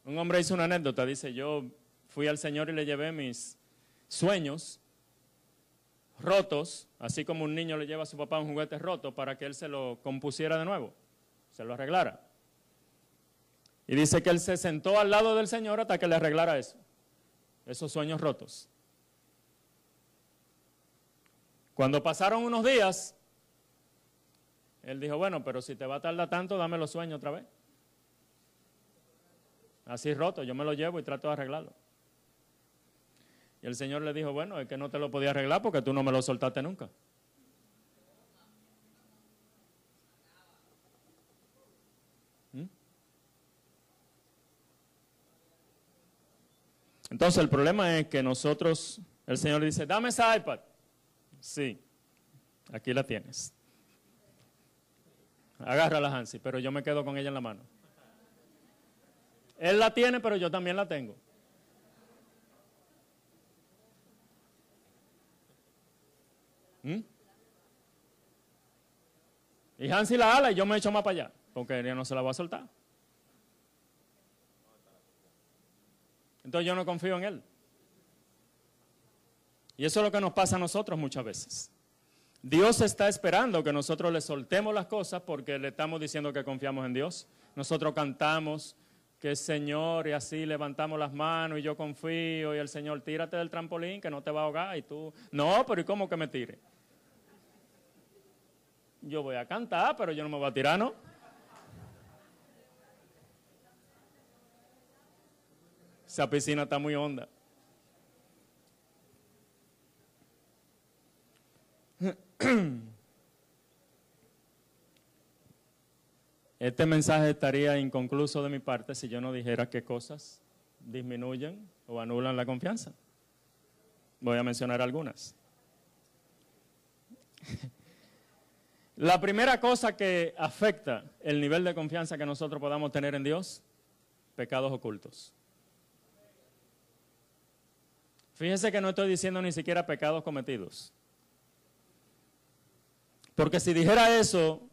Speaker 2: Un hombre hizo una anécdota, dice, yo fui al Señor y le llevé mis sueños rotos, así como un niño le lleva a su papá un juguete roto para que él se lo compusiera de nuevo, se lo arreglara. Y dice que él se sentó al lado del Señor hasta que le arreglara eso, esos sueños rotos. Cuando pasaron unos días, él dijo, bueno, pero si te va a tardar tanto, dame los sueños otra vez así roto, yo me lo llevo y trato de arreglarlo. Y el Señor le dijo, bueno, es que no te lo podía arreglar porque tú no me lo soltaste nunca. ¿Mm? Entonces el problema es que nosotros, el Señor dice, dame esa iPad. Sí, aquí la tienes. Agárrala, Hansi, pero yo me quedo con ella en la mano. Él la tiene, pero yo también la tengo. ¿Mm? Y Hansi la ala y yo me echo más para allá, porque ella no se la va a soltar. Entonces yo no confío en él. Y eso es lo que nos pasa a nosotros muchas veces. Dios está esperando que nosotros le soltemos las cosas porque le estamos diciendo que confiamos en Dios. Nosotros cantamos, que el Señor, y así levantamos las manos y yo confío, y el Señor, tírate del trampolín que no te va a ahogar, y tú, no, pero ¿y cómo que me tire? Yo voy a cantar, pero yo no me voy a tirar, ¿no? Esa piscina está muy honda. <clears throat> Este mensaje estaría inconcluso de mi parte si yo no dijera qué cosas disminuyen o anulan la confianza. Voy a mencionar algunas. <laughs> La primera cosa que afecta el nivel de confianza que nosotros podamos tener en Dios, pecados ocultos. Fíjense que no estoy diciendo ni siquiera pecados cometidos. Porque si dijera eso,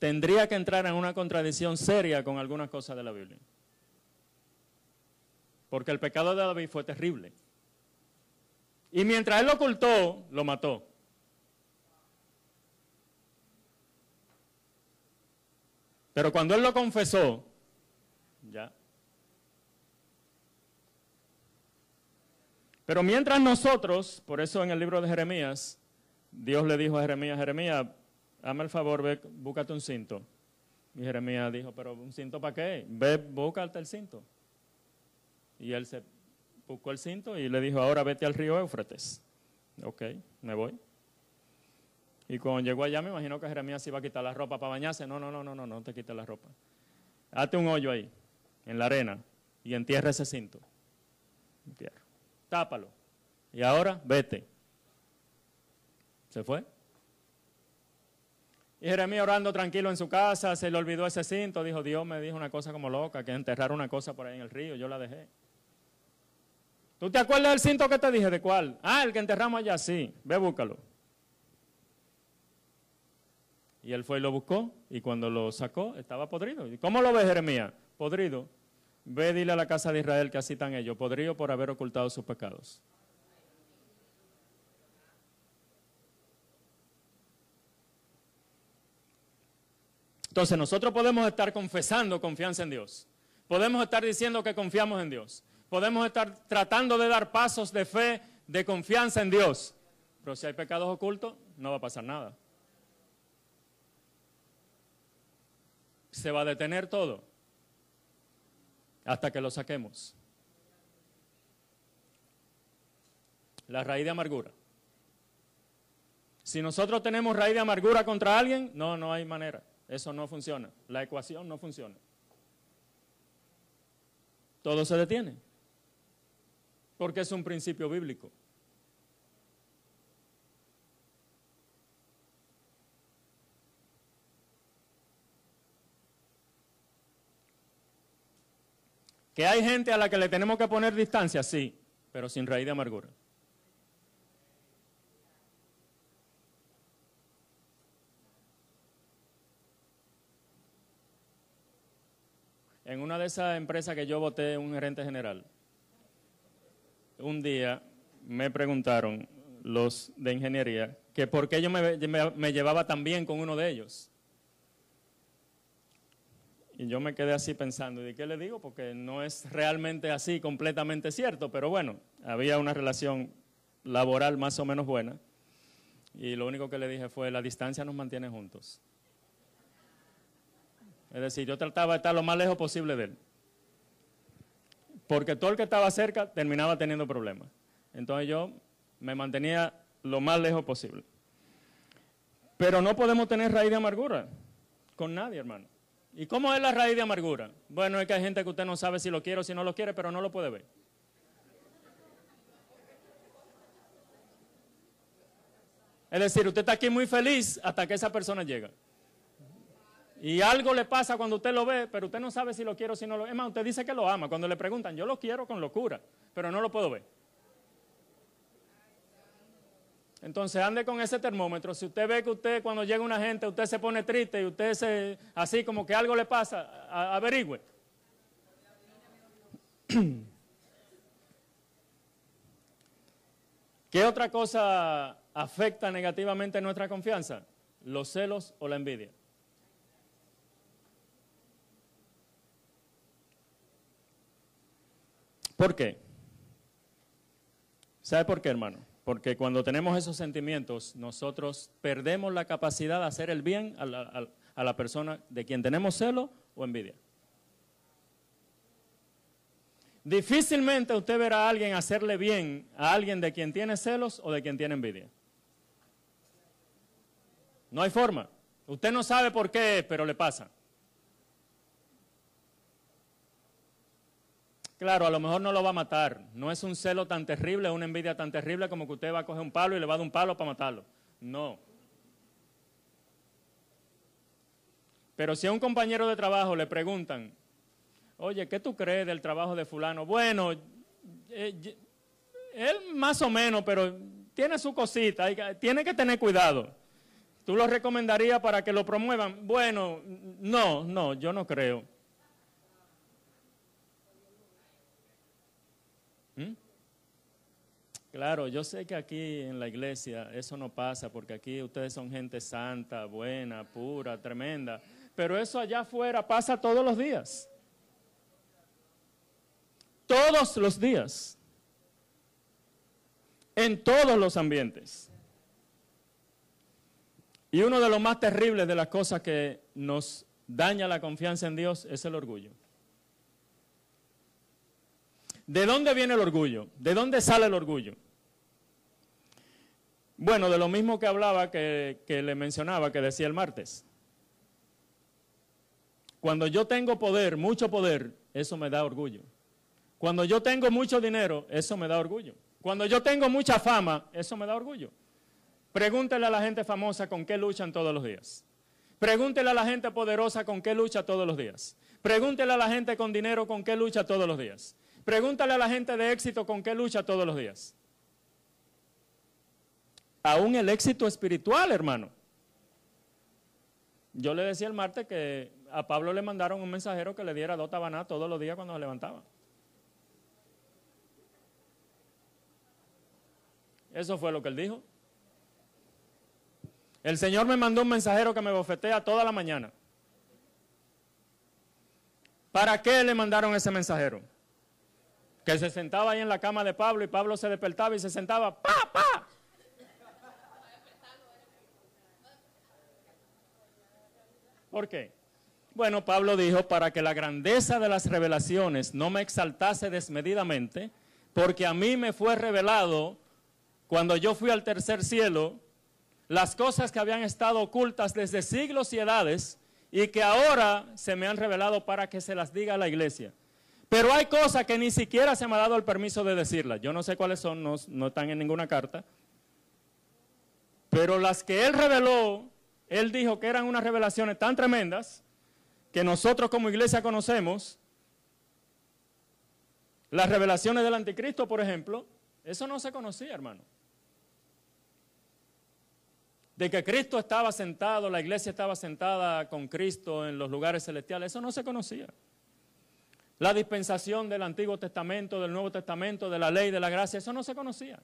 Speaker 2: tendría que entrar en una contradicción seria con algunas cosas de la Biblia. Porque el pecado de David fue terrible. Y mientras él lo ocultó, lo mató. Pero cuando él lo confesó, ya. Pero mientras nosotros, por eso en el libro de Jeremías, Dios le dijo a Jeremías, Jeremías, hazme el favor, ve, búscate un cinto. Y Jeremías dijo, pero ¿un cinto para qué? Ve, búscate el cinto. Y él se buscó el cinto y le dijo, ahora vete al río Éufrates. Ok, me voy. Y cuando llegó allá, me imagino que Jeremías iba a quitar la ropa para bañarse. No, no, no, no, no, no te quites la ropa. Hazte un hoyo ahí, en la arena, y entierra ese cinto. Entierra. Tápalo. Y ahora, vete. Se fue. Y Jeremías orando tranquilo en su casa, se le olvidó ese cinto, dijo, Dios me dijo una cosa como loca, que enterrar una cosa por ahí en el río, yo la dejé. ¿Tú te acuerdas del cinto que te dije? ¿De cuál? Ah, el que enterramos allá, sí, ve búscalo. Y él fue y lo buscó, y cuando lo sacó, estaba podrido. ¿Y cómo lo ve Jeremías? Podrido. Ve, dile a la casa de Israel que así están ellos, podrido por haber ocultado sus pecados. Entonces nosotros podemos estar confesando confianza en Dios. Podemos estar diciendo que confiamos en Dios. Podemos estar tratando de dar pasos de fe, de confianza en Dios. Pero si hay pecados ocultos, no va a pasar nada. Se va a detener todo hasta que lo saquemos. La raíz de amargura. Si nosotros tenemos raíz de amargura contra alguien, no, no hay manera. Eso no funciona. La ecuación no funciona. Todo se detiene. Porque es un principio bíblico. ¿Que hay gente a la que le tenemos que poner distancia? Sí, pero sin raíz de amargura. En una de esas empresas que yo voté un gerente general, un día me preguntaron los de ingeniería que por qué yo me, llevaba tan bien con uno de ellos. Y yo me quedé así pensando, ¿y qué le digo? Porque no es realmente así completamente cierto, pero bueno, había una relación laboral más o menos buena. Y lo único que le dije fue, la distancia nos mantiene juntos. Es decir, yo trataba de estar lo más lejos posible de él. Porque todo el que estaba cerca terminaba teniendo problemas. Entonces yo me mantenía lo más lejos posible. Pero no podemos tener raíz de amargura con nadie, hermano. ¿Y cómo es la raíz de amargura? Bueno, es que hay gente que usted no sabe si lo quiere o si no lo quiere, pero no lo puede ver. Es decir, usted está aquí muy feliz hasta que esa persona llega. Y algo le pasa cuando usted lo ve, pero usted no sabe si lo quiere o si no lo... Es más, usted dice que lo ama. Cuando le preguntan, yo lo quiero con locura, pero no lo puedo ver. Entonces ande con ese termómetro. Si usted ve que usted cuando llega una gente, usted se pone triste y usted se, así como que algo le pasa, averigüe. <clears throat> ¿Qué otra cosa afecta negativamente nuestra confianza? Los celos o la envidia. ¿Por qué? ¿Sabe por qué, hermano? Porque cuando tenemos esos sentimientos, nosotros perdemos la capacidad de hacer el bien a la, persona de quien tenemos celo o envidia. Difícilmente usted verá a alguien hacerle bien a alguien de quien tiene celos o de quien tiene envidia. No hay forma. Usted no sabe por qué, pero le pasa. Claro, a lo mejor no lo va a matar. No es un celo tan terrible, una envidia tan terrible como que usted va a coger un palo y le va a dar un palo para matarlo. No. Pero si a un compañero de trabajo le preguntan, Oye, ¿qué tú crees del trabajo de fulano? Bueno, eh, él más o menos, pero tiene su cosita, tiene que tener cuidado. ¿Tú lo recomendarías para que lo promuevan? Bueno, no, no, yo no creo. Claro, yo sé que aquí en la iglesia eso no pasa porque aquí ustedes son gente santa, buena, pura, tremenda, pero eso allá afuera pasa todos los días. Todos los días. En todos los ambientes. Y uno de los más terribles de las cosas que nos daña la confianza en Dios es el orgullo. ¿De dónde viene el orgullo? ¿De dónde sale el orgullo? Bueno, de lo mismo que hablaba, que, que, le mencionaba, que decía el martes. Cuando yo tengo poder, mucho poder, eso me da orgullo. Cuando yo tengo mucho dinero, eso me da orgullo. Cuando yo tengo mucha fama, eso me da orgullo. Pregúntele a la gente famosa con qué luchan todos los días. Pregúntele a la gente poderosa con qué lucha todos los días. Pregúntele a la gente con dinero con qué lucha todos los días. Pregúntale a la gente de éxito con qué lucha todos los días. Aún el éxito espiritual, hermano. Yo le decía el martes que a Pablo le mandaron un mensajero que le diera dos tabanas todos los días cuando se levantaba. Eso fue lo que él dijo. El Señor me mandó un mensajero que me bofetea toda la mañana. ¿Para qué le mandaron ese mensajero? Que se sentaba ahí en la cama de Pablo y Pablo se despertaba y se sentaba, ¡pa, pa! ¿Por qué? Bueno, Pablo dijo, para que la grandeza de las revelaciones no me exaltase desmedidamente, porque a mí me fue revelado cuando yo fui al tercer cielo las cosas que habían estado ocultas desde siglos y edades y que ahora se me han revelado para que se las diga a la iglesia. Pero hay cosas que ni siquiera se me ha dado el permiso de decirlas. Yo no sé cuáles son, no, no están en ninguna carta. Pero las que él reveló, él dijo que eran unas revelaciones tan tremendas que nosotros como iglesia conocemos. Las revelaciones del anticristo, por ejemplo, eso no se conocía, hermano de que Cristo estaba sentado, la iglesia estaba sentada con Cristo en los lugares celestiales, eso no se conocía. La dispensación del Antiguo Testamento, del Nuevo Testamento, de la ley, de la gracia, eso no se conocía.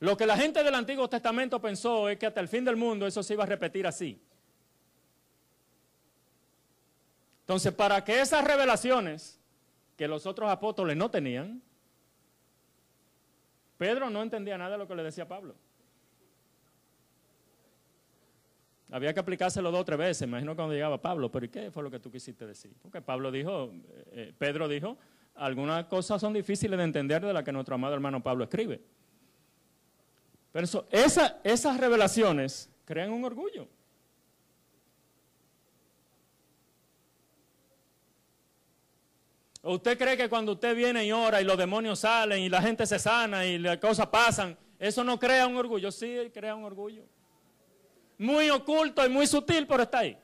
Speaker 2: Lo que la gente del Antiguo Testamento pensó es que hasta el fin del mundo eso se iba a repetir así. Entonces, para que esas revelaciones que los otros apóstoles no tenían, Pedro no entendía nada de lo que le decía Pablo. Había que aplicárselo dos o tres veces, imagino cuando llegaba Pablo, pero ¿y qué fue lo que tú quisiste decir? Porque Pablo dijo, eh, eh, Pedro dijo, algunas cosas son difíciles de entender de las que nuestro amado hermano Pablo escribe. Pero eso, esas revelaciones crean un orgullo. usted cree que cuando usted viene y ora y los demonios salen y la gente se sana y las cosas pasan, eso no crea un orgullo? Sí, crea un orgullo. Muy oculto y muy sutil, pero está ahí.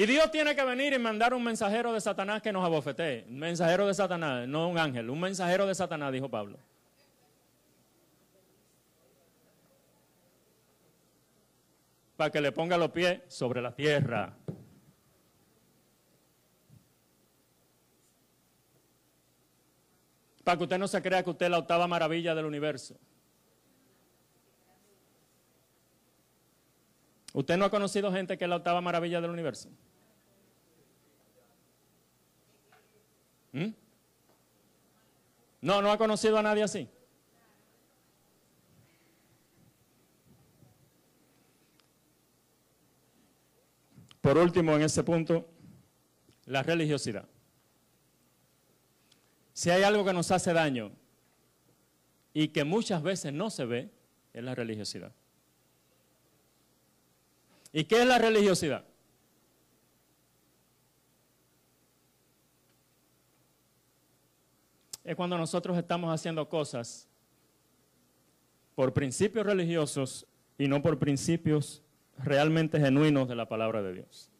Speaker 2: Y Dios tiene que venir y mandar un mensajero de Satanás que nos abofetee. Un mensajero de Satanás, no un ángel, un mensajero de Satanás, dijo Pablo. Para que le ponga los pies sobre la tierra. Para que usted no se crea que usted es la octava maravilla del universo. ¿Usted no ha conocido gente que es la octava maravilla del universo? ¿Mm? No, no ha conocido a nadie así. Por último, en ese punto, la religiosidad. Si hay algo que nos hace daño y que muchas veces no se ve, es la religiosidad. ¿Y qué es la religiosidad? Es cuando nosotros estamos haciendo cosas por principios religiosos y no por principios realmente genuinos de la palabra de Dios.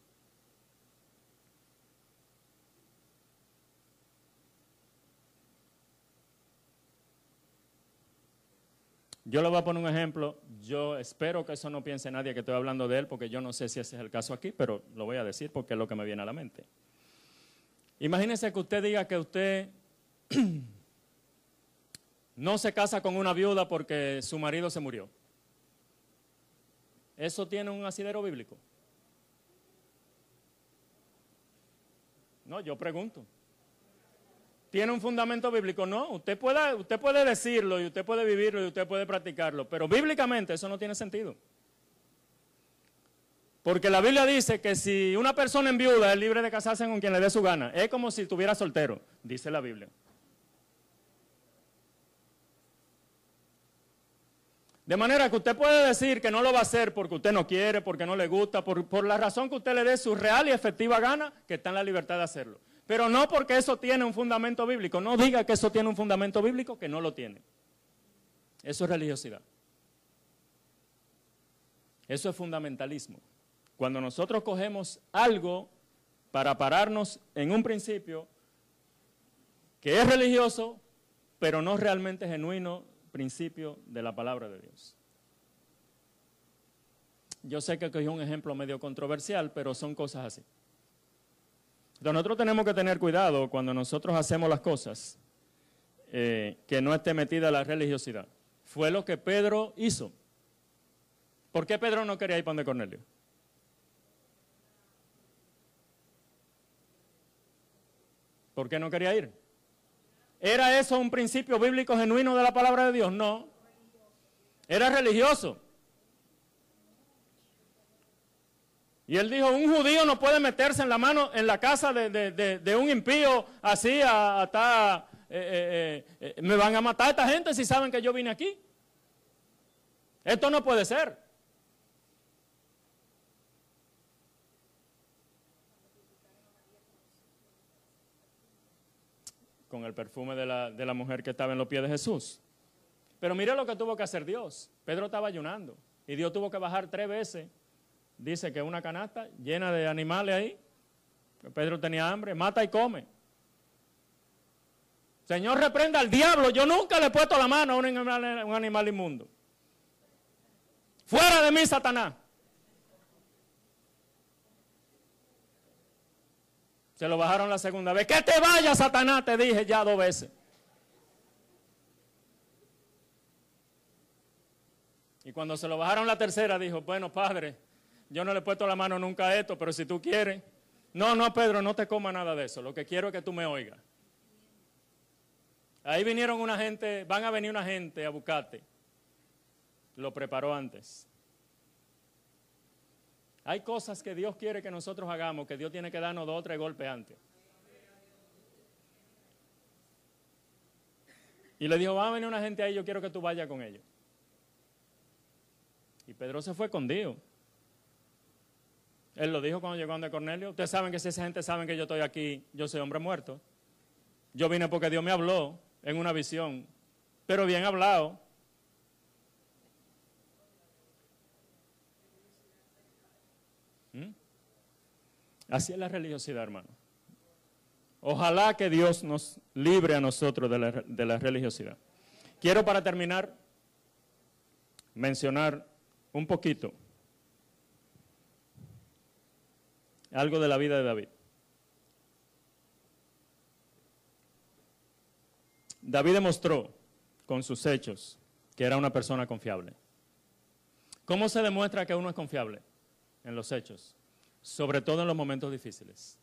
Speaker 2: Yo le voy a poner un ejemplo. Yo espero que eso no piense nadie que estoy hablando de él, porque yo no sé si ese es el caso aquí, pero lo voy a decir porque es lo que me viene a la mente. Imagínese que usted diga que usted <clears throat> no se casa con una viuda porque su marido se murió. ¿Eso tiene un asidero bíblico? No, yo pregunto. ¿Tiene un fundamento bíblico? No, usted puede, usted puede decirlo y usted puede vivirlo y usted puede practicarlo, pero bíblicamente eso no tiene sentido. Porque la Biblia dice que si una persona en viuda es libre de casarse con quien le dé su gana, es como si estuviera soltero, dice la Biblia. De manera que usted puede decir que no lo va a hacer porque usted no quiere, porque no le gusta, por, la razón que usted le dé su real y efectiva gana, que está en la libertad de hacerlo. Pero no porque eso tiene un fundamento bíblico. No diga que eso tiene un fundamento bíblico que no lo tiene. Eso es religiosidad. Eso es fundamentalismo. Cuando nosotros cogemos algo para pararnos en un principio que es religioso, pero no realmente genuino principio de la palabra de Dios. Yo sé que es un ejemplo medio controversial, pero son cosas así. Entonces nosotros tenemos que tener cuidado cuando nosotros hacemos las cosas, eh, que no esté metida la religiosidad. Fue lo que Pedro hizo. ¿Por qué Pedro no quería ir para donde Cornelio? ¿Por qué no quería ir? ¿Era eso un principio bíblico genuino de la palabra de Dios? No. Era religioso. Y él dijo, un judío no puede meterse en la mano, en la casa de, un impío así hasta, eh, eh, eh, me van a matar a esta gente si saben que yo vine aquí. Esto no puede ser. con el perfume de la, mujer que estaba en los pies de Jesús. Pero mire lo que tuvo que hacer Dios. Pedro estaba ayunando y Dios tuvo que bajar tres veces. Dice que una canasta llena de animales ahí. Pedro tenía hambre, mata y come. Señor, reprenda al diablo. Yo nunca le he puesto la mano a un animal inmundo. Fuera de mí, Satanás. Se lo bajaron la segunda vez. Que te vaya, Satanás, te dije ya dos veces. Y cuando se lo bajaron la tercera, dijo, bueno, padre, yo no le he puesto la mano nunca a esto, pero si tú quieres. No, no, Pedro, no te coma nada de eso. Lo que quiero es que tú me oigas. Ahí vinieron una gente, van a venir una gente a buscarte. Lo preparó antes. Hay cosas que Dios quiere que nosotros hagamos, que Dios tiene que darnos dos o tres golpes antes. Y le dijo, va a venir una gente ahí, yo quiero que tú vayas con ellos. Y Pedro se fue con Dios. Él lo dijo cuando llegó donde Cornelio. Ustedes saben que si esa gente sabe que yo estoy aquí, yo soy hombre muerto. Yo vine porque Dios me habló en una visión, pero bien hablado. Así es la religiosidad, hermano. Ojalá que Dios nos libre a nosotros de la, de la religiosidad. Quiero para terminar mencionar un poquito algo de la vida de David. David demostró con sus hechos que era una persona confiable. ¿Cómo se demuestra que uno es confiable? En los hechos sobre todo en los momentos difíciles.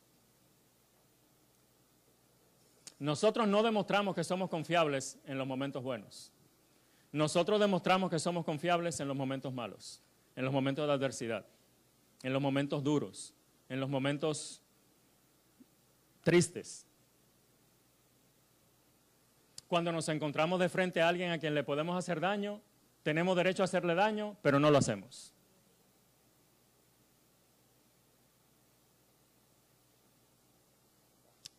Speaker 2: Nosotros no demostramos que somos confiables en los momentos buenos. Nosotros demostramos que somos confiables en los momentos malos, en los momentos de adversidad, en los momentos duros, en los momentos tristes. Cuando nos encontramos de frente a alguien a quien le podemos hacer daño, tenemos derecho a hacerle daño, pero no lo hacemos.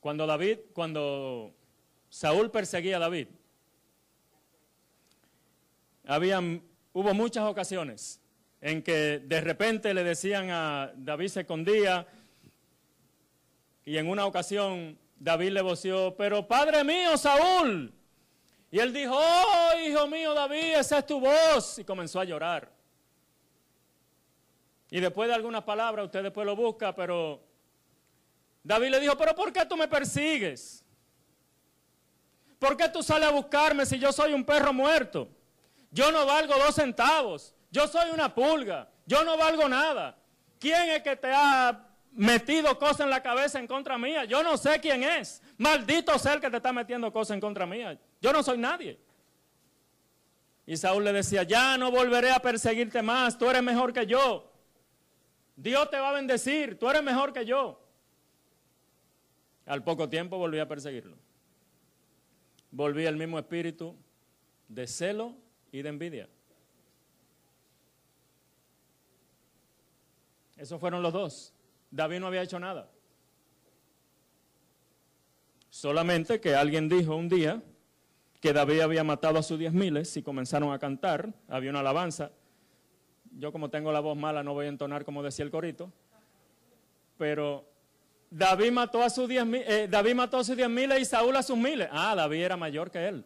Speaker 2: Cuando David, cuando Saúl perseguía a David, hubo muchas ocasiones en que de repente le decían a David se escondía y en una ocasión David le voció, pero padre mío, Saúl. Y él dijo, oh, hijo mío David, esa es tu voz. Y comenzó a llorar. Y después de algunas palabras, usted después lo busca, pero David le dijo, pero ¿por qué tú me persigues? ¿Por qué tú sales a buscarme si yo soy un perro muerto? Yo no valgo dos centavos. Yo soy una pulga. Yo no valgo nada. ¿Quién es que te ha metido cosas en la cabeza en contra mía? Yo no sé quién es. Maldito ser que te está metiendo cosas en contra mía. Yo no soy nadie. Y Saúl le decía, ya no volveré a perseguirte más. Tú eres mejor que yo. Dios te va a bendecir. Tú eres mejor que yo. Al poco tiempo volví a perseguirlo. Volví el mismo espíritu de celo y de envidia. Esos fueron los dos. David no había hecho nada. Solamente que alguien dijo un día que David había matado a sus diez miles y comenzaron a cantar, había una alabanza. Yo como tengo la voz mala no voy a entonar como decía el corito, pero David mató a sus diez, eh, David mató a sus diez miles y Saúl a sus miles. Ah, David era mayor que él.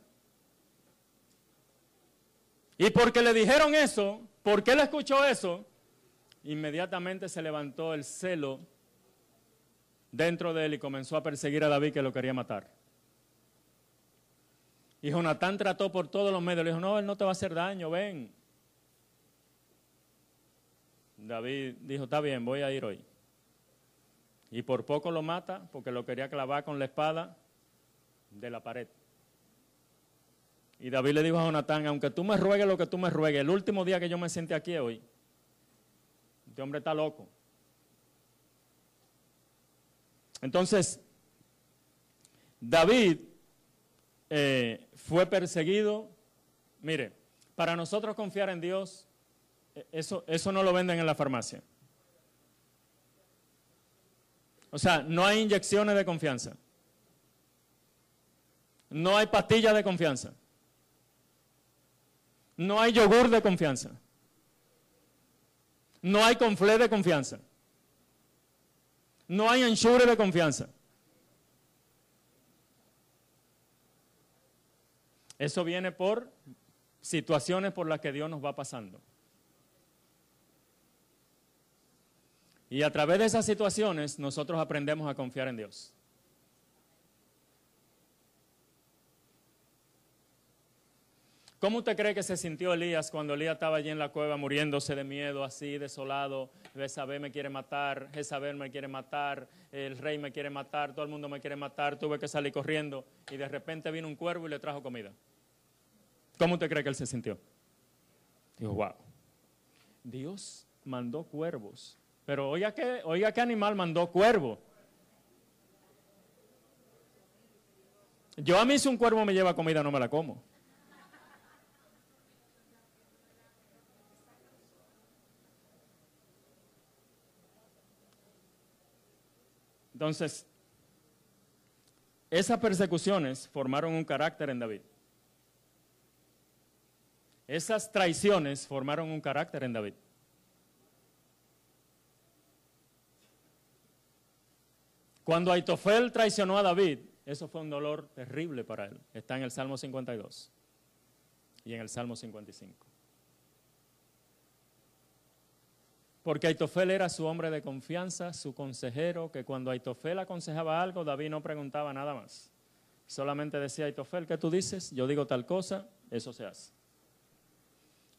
Speaker 2: Y porque le dijeron eso, porque él escuchó eso, inmediatamente se levantó el celo dentro de él y comenzó a perseguir a David que lo quería matar. Y Jonatán trató por todos los medios, le dijo, no, él no te va a hacer daño, ven. David dijo, está bien, voy a ir hoy. Y por poco lo mata porque lo quería clavar con la espada de la pared. Y David le dijo a Jonatán, aunque tú me ruegues lo que tú me ruegues, el último día que yo me siente aquí hoy, este hombre está loco. Entonces, David eh, fue perseguido. Mire, para nosotros confiar en Dios, eh, eso, eso no lo venden en la farmacia. O sea, no hay inyecciones de confianza. No hay pastillas de confianza. No hay yogur de confianza. No hay conflé de confianza. No hay ensure de confianza. Eso viene por situaciones por las que Dios nos va pasando. Y a través de esas situaciones nosotros aprendemos a confiar en Dios. ¿Cómo usted cree que se sintió Elías cuando Elías estaba allí en la cueva muriéndose de miedo, así, desolado? Jezabel me quiere matar, Jezabel me quiere matar, el rey me quiere matar, todo el mundo me quiere matar, tuve que salir corriendo y de repente vino un cuervo y le trajo comida. ¿Cómo usted cree que él se sintió? Dijo, wow, Dios mandó cuervos. Pero oiga qué, oiga qué animal mandó cuervo. Yo a mí si un cuervo me lleva comida no me la como. Entonces, esas persecuciones formaron un carácter en David. Esas traiciones formaron un carácter en David. Cuando Aitofel traicionó a David, eso fue un dolor terrible para él. Está en el Salmo 52 y en el Salmo 55. Porque Aitofel era su hombre de confianza, su consejero, que cuando Aitofel aconsejaba algo, David no preguntaba nada más. Solamente decía Aitofel, ¿qué tú dices? Yo digo tal cosa, eso se hace.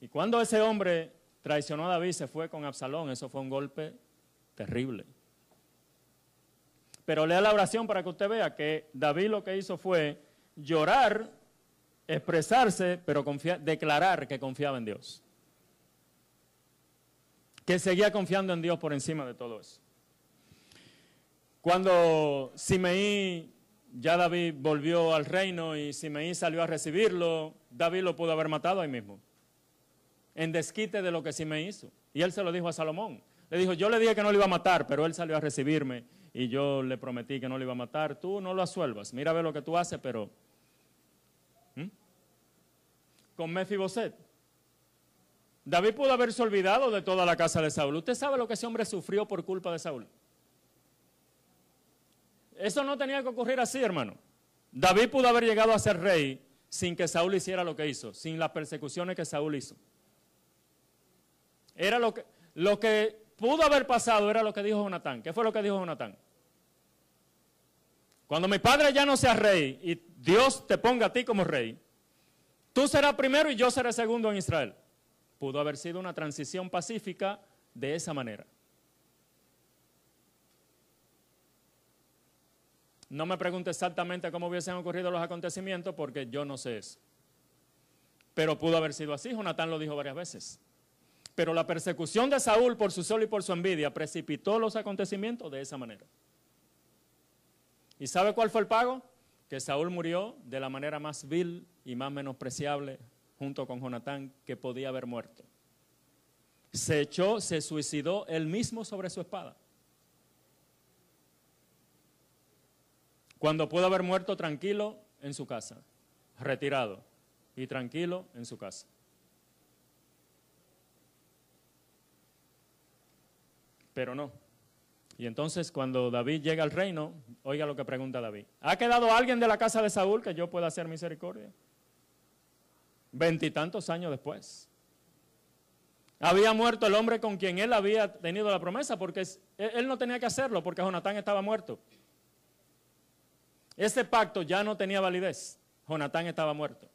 Speaker 2: Y cuando ese hombre traicionó a David, se fue con Absalón, eso fue un golpe terrible. Pero lea la oración para que usted vea que David lo que hizo fue llorar, expresarse, pero declarar que confiaba en Dios que seguía confiando en Dios por encima de todo eso. Cuando Simeí, ya David volvió al reino y Simeí salió a recibirlo, David lo pudo haber matado ahí mismo, en desquite de lo que Simeí hizo. Y él se lo dijo a Salomón. Le dijo, yo le dije que no lo iba a matar, pero él salió a recibirme y yo le prometí que no lo iba a matar. Tú no lo asuelvas, mira a ver lo que tú haces, pero... ¿Mm? Con Mefiboset. David pudo haberse olvidado de toda la casa de Saúl. ¿Usted sabe lo que ese hombre sufrió por culpa de Saúl? Eso no tenía que ocurrir así, hermano. David pudo haber llegado a ser rey sin que Saúl hiciera lo que hizo, sin las persecuciones que Saúl hizo. Era lo que, lo que pudo haber pasado, era lo que dijo Jonatán. ¿Qué fue lo que dijo Jonatán? Cuando mi padre ya no sea rey y Dios te ponga a ti como rey, tú serás primero y yo seré segundo en Israel. Pudo haber sido una transición pacífica de esa manera. No me pregunte exactamente cómo hubiesen ocurrido los acontecimientos porque yo no sé eso. Pero pudo haber sido así, Jonatán lo dijo varias veces. Pero la persecución de Saúl por su sol y por su envidia precipitó los acontecimientos de esa manera. ¿Y sabe cuál fue el pago? Que Saúl murió de la manera más vil y más menospreciable junto con Jonatán que podía haber muerto. Se echó, se suicidó él mismo sobre su espada. Cuando pudo haber muerto tranquilo en su casa, retirado y tranquilo en su casa. Pero no. Y entonces cuando David llega al reino, oiga lo que pregunta David. ¿Ha quedado alguien de la casa de Saúl que yo pueda hacer misericordia? Veintitantos años después. Había muerto el hombre con quien él había tenido la promesa, porque él no tenía que hacerlo, porque Jonatán estaba muerto. Ese pacto ya no tenía validez. Jonatán estaba muerto.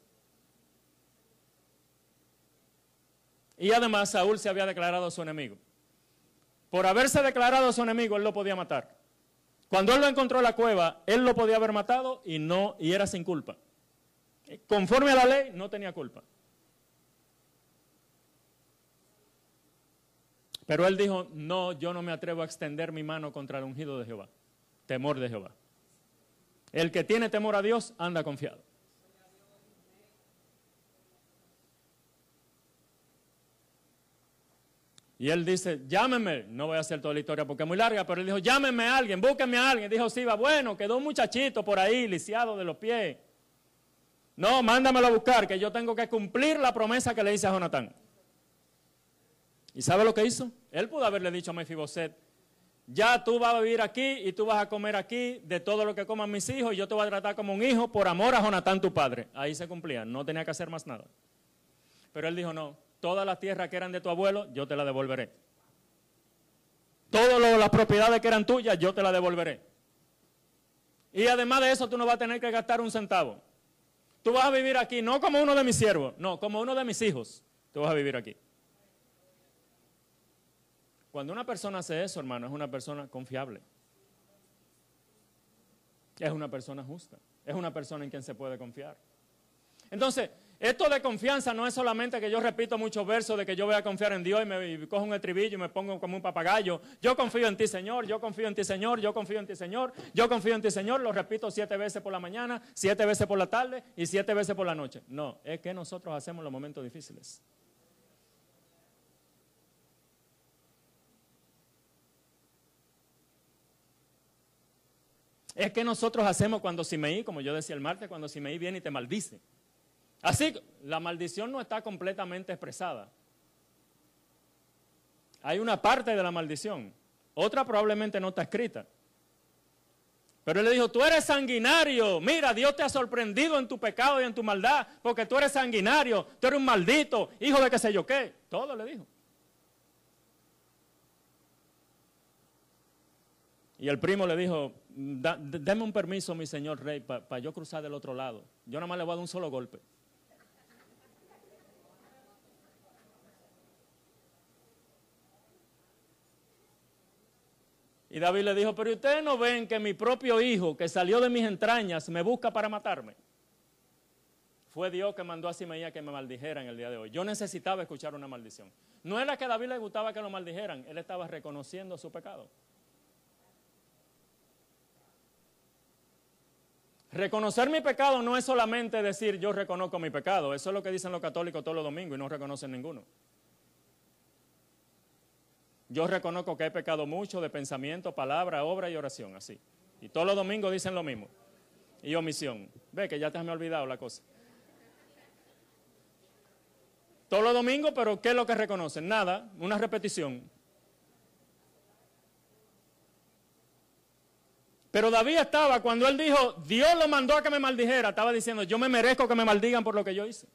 Speaker 2: Y además Saúl se había declarado su enemigo. Por haberse declarado su enemigo, él lo podía matar. Cuando él lo encontró en la cueva, él lo podía haber matado y no y era sin culpa. Conforme a la ley, no tenía culpa. Pero él dijo, no, yo no me atrevo a extender mi mano contra el ungido de Jehová. Temor de Jehová. El que tiene temor a Dios anda confiado. Y él dice, llámeme, no voy a hacer toda la historia porque es muy larga, pero él dijo, llámeme a alguien, búsqueme a alguien. Dijo, sí, va, bueno, quedó un muchachito por ahí, lisiado de los pies. No, mándamelo a buscar, que yo tengo que cumplir la promesa que le hice a Jonatán. ¿Y sabe lo que hizo? Él pudo haberle dicho a Mefiboset, ya tú vas a vivir aquí y tú vas a comer aquí de todo lo que coman mis hijos y yo te voy a tratar como un hijo por amor a Jonatán tu padre. Ahí se cumplía, no tenía que hacer más nada. Pero él dijo, no, todas las tierras que eran de tu abuelo, yo te las devolveré. Todas las propiedades que eran tuyas, yo te las devolveré. Y además de eso, tú no vas a tener que gastar un centavo. Tú vas a vivir aquí, no como uno de mis siervos, no, como uno de mis hijos. Tú vas a vivir aquí. Cuando una persona hace eso, hermano, es una persona confiable. Es una persona justa. Es una persona en quien se puede confiar. Entonces, esto de confianza no es solamente que yo repito muchos versos de que yo voy a confiar en Dios y me cojo un estribillo y me pongo como un papagayo. Yo confío en ti, Señor, yo confío en ti, Señor, yo confío en ti, Señor, yo confío en ti, Señor. Lo repito siete veces por la mañana, siete veces por la tarde y siete veces por la noche. No, es que nosotros hacemos los momentos difíciles. Es que nosotros hacemos cuando Simeí, como yo decía el martes, cuando Simeí viene y te maldice. Así, la maldición no está completamente expresada. Hay una parte de la maldición, otra probablemente no está escrita. Pero él le dijo, tú eres sanguinario, mira, Dios te ha sorprendido en tu pecado y en tu maldad, porque tú eres sanguinario, tú eres un maldito, hijo de qué sé yo qué. Todo le dijo. Y el primo le dijo, deme un permiso, mi señor rey, para yo cruzar del otro lado. Yo nada más le voy a dar un solo golpe. Y David le dijo, pero ustedes no ven que mi propio hijo, que salió de mis entrañas, me busca para matarme. Fue Dios que mandó a Simeía que me maldijera en el día de hoy. Yo necesitaba escuchar una maldición. No era que a David le gustaba que lo maldijeran, él estaba reconociendo su pecado. Reconocer mi pecado no es solamente decir yo reconozco mi pecado, eso es lo que dicen los católicos todos los domingos y no reconocen ninguno. Yo reconozco que he pecado mucho de pensamiento, palabra, obra y oración, así. Y todos los domingos dicen lo mismo. Y omisión. Ve que ya te has me olvidado la cosa. Todos los domingos, pero ¿qué es lo que reconocen? Nada, una repetición. Pero David estaba, cuando él dijo, Dios lo mandó a que me maldijera, estaba diciendo, yo me merezco que me maldigan por lo que yo hice.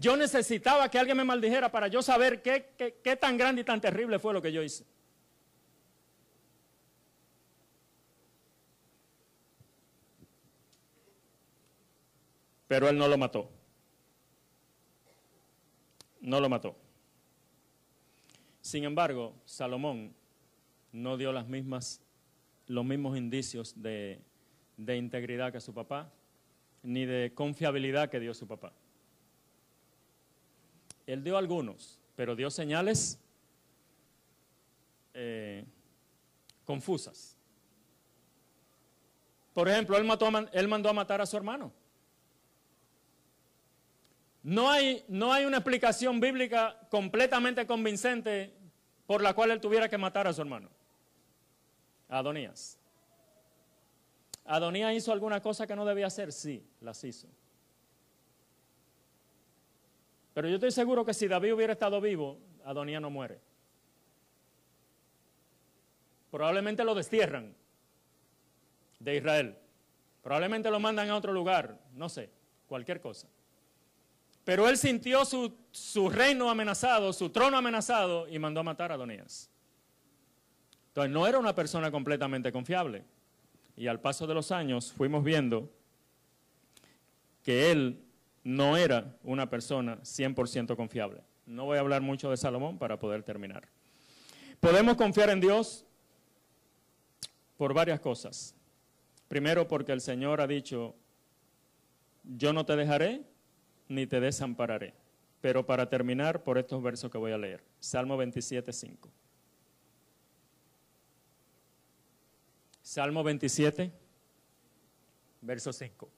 Speaker 2: Yo necesitaba que alguien me maldijera para yo saber qué, tan grande y tan terrible fue lo que yo hice. Pero él no lo mató. No lo mató. Sin embargo, Salomón no dio las mismas, los mismos indicios de, de integridad que su papá, ni de confiabilidad que dio su papá. Él dio algunos, pero dio señales eh, confusas. Por ejemplo, él, mandó a matar a su hermano. No hay, no hay una explicación bíblica completamente convincente por la cual él tuviera que matar a su hermano. Adonías. ¿Adonías hizo alguna cosa que no debía hacer? Sí, las hizo. Pero yo estoy seguro que si David hubiera estado vivo, Adonías no muere. Probablemente lo destierran de Israel. Probablemente lo mandan a otro lugar, no sé, cualquier cosa. Pero él sintió su, su reino amenazado, su trono amenazado y mandó a matar a Adonías. Entonces no era una persona completamente confiable. Y al paso de los años fuimos viendo que él no era una persona 100% confiable. No voy a hablar mucho de Salomón para poder terminar. Podemos confiar en Dios por varias cosas. Primero porque el Señor ha dicho, yo no te dejaré ni te desampararé. Pero para terminar por estos versos que voy a leer. Salmo 27, 5. Salmo 27, verso 5.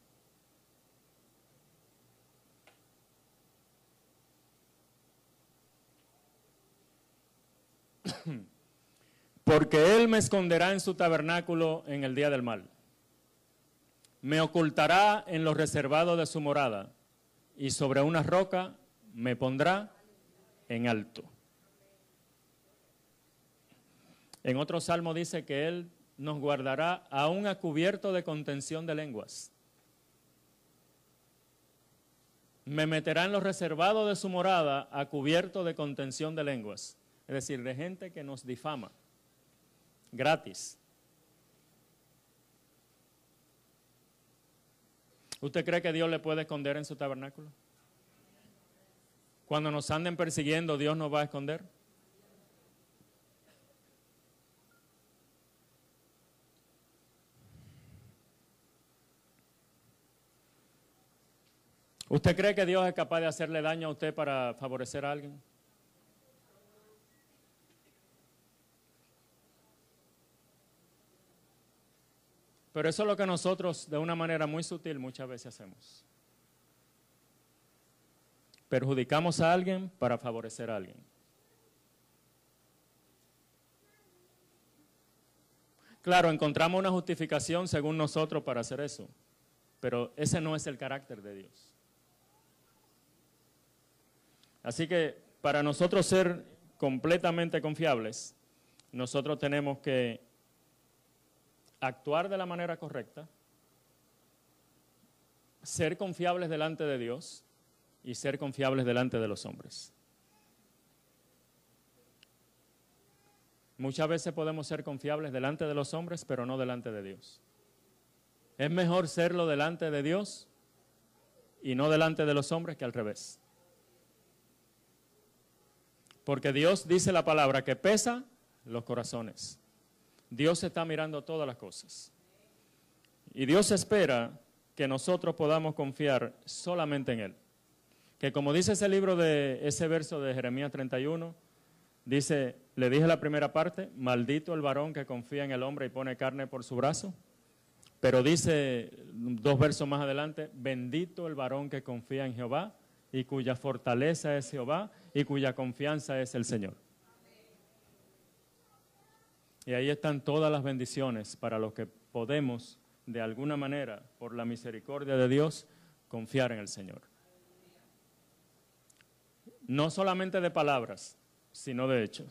Speaker 2: Porque Él me esconderá en su tabernáculo en el día del mal. Me ocultará en lo reservado de su morada y sobre una roca me pondrá en alto. En otro salmo dice que Él nos guardará aún a cubierto de contención de lenguas. Me meterá en los reservados de su morada a cubierto de contención de lenguas. Es decir, de gente que nos difama. Gratis. ¿Usted cree que Dios le puede esconder en su tabernáculo? Cuando nos anden persiguiendo, Dios nos va a esconder. ¿Usted cree que Dios es capaz de hacerle daño a usted para favorecer a alguien? Pero eso es lo que nosotros de una manera muy sutil muchas veces hacemos. Perjudicamos a alguien para favorecer a alguien. Claro, encontramos una justificación según nosotros para hacer eso, pero ese no es el carácter de Dios. Así que para nosotros ser completamente confiables, nosotros tenemos que actuar de la manera correcta, ser confiables delante de Dios y ser confiables delante de los hombres. Muchas veces podemos ser confiables delante de los hombres, pero no delante de Dios. Es mejor serlo delante de Dios y no delante de los hombres que al revés. Porque Dios dice la palabra que pesa los corazones. Dios está mirando todas las cosas. Y Dios espera que nosotros podamos confiar solamente en Él. Que como dice ese libro de ese verso de Jeremías 31, dice, le dije la primera parte, maldito el varón que confía en el hombre y pone carne por su brazo. Pero dice dos versos más adelante, bendito el varón que confía en Jehová y cuya fortaleza es Jehová y cuya confianza es el Señor. Y ahí están todas las bendiciones para los que podemos, de alguna manera, por la misericordia de Dios, confiar en el Señor. no solamente de palabras, sino de hechos.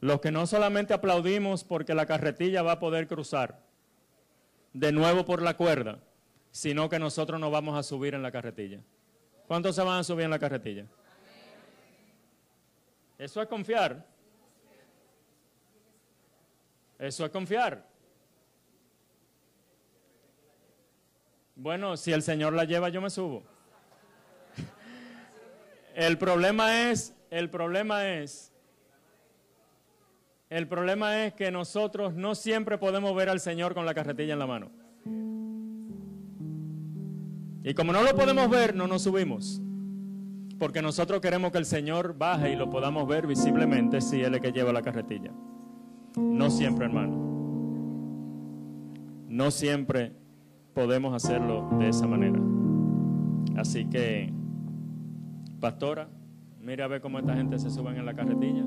Speaker 2: Los que no solamente aplaudimos porque la carretilla va a poder cruzar de nuevo por la cuerda, sino que nosotros nos vamos a subir en la carretilla. ¿Cuántos se van a subir en la carretilla? Eso es confiar. Eso es confiar. Bueno, si el Señor la lleva, yo me subo. <laughs> El problema es, el problema es, el problema es que nosotros no siempre podemos ver al Señor con la carretilla en la mano. Y como no lo podemos ver, no nos subimos. Porque nosotros queremos que el Señor baje y lo podamos ver visiblemente si Él es el que lleva la carretilla. No siempre, hermano. No siempre podemos hacerlo de esa manera. Así que, pastora, mire a ver cómo esta gente se suben en la carretilla.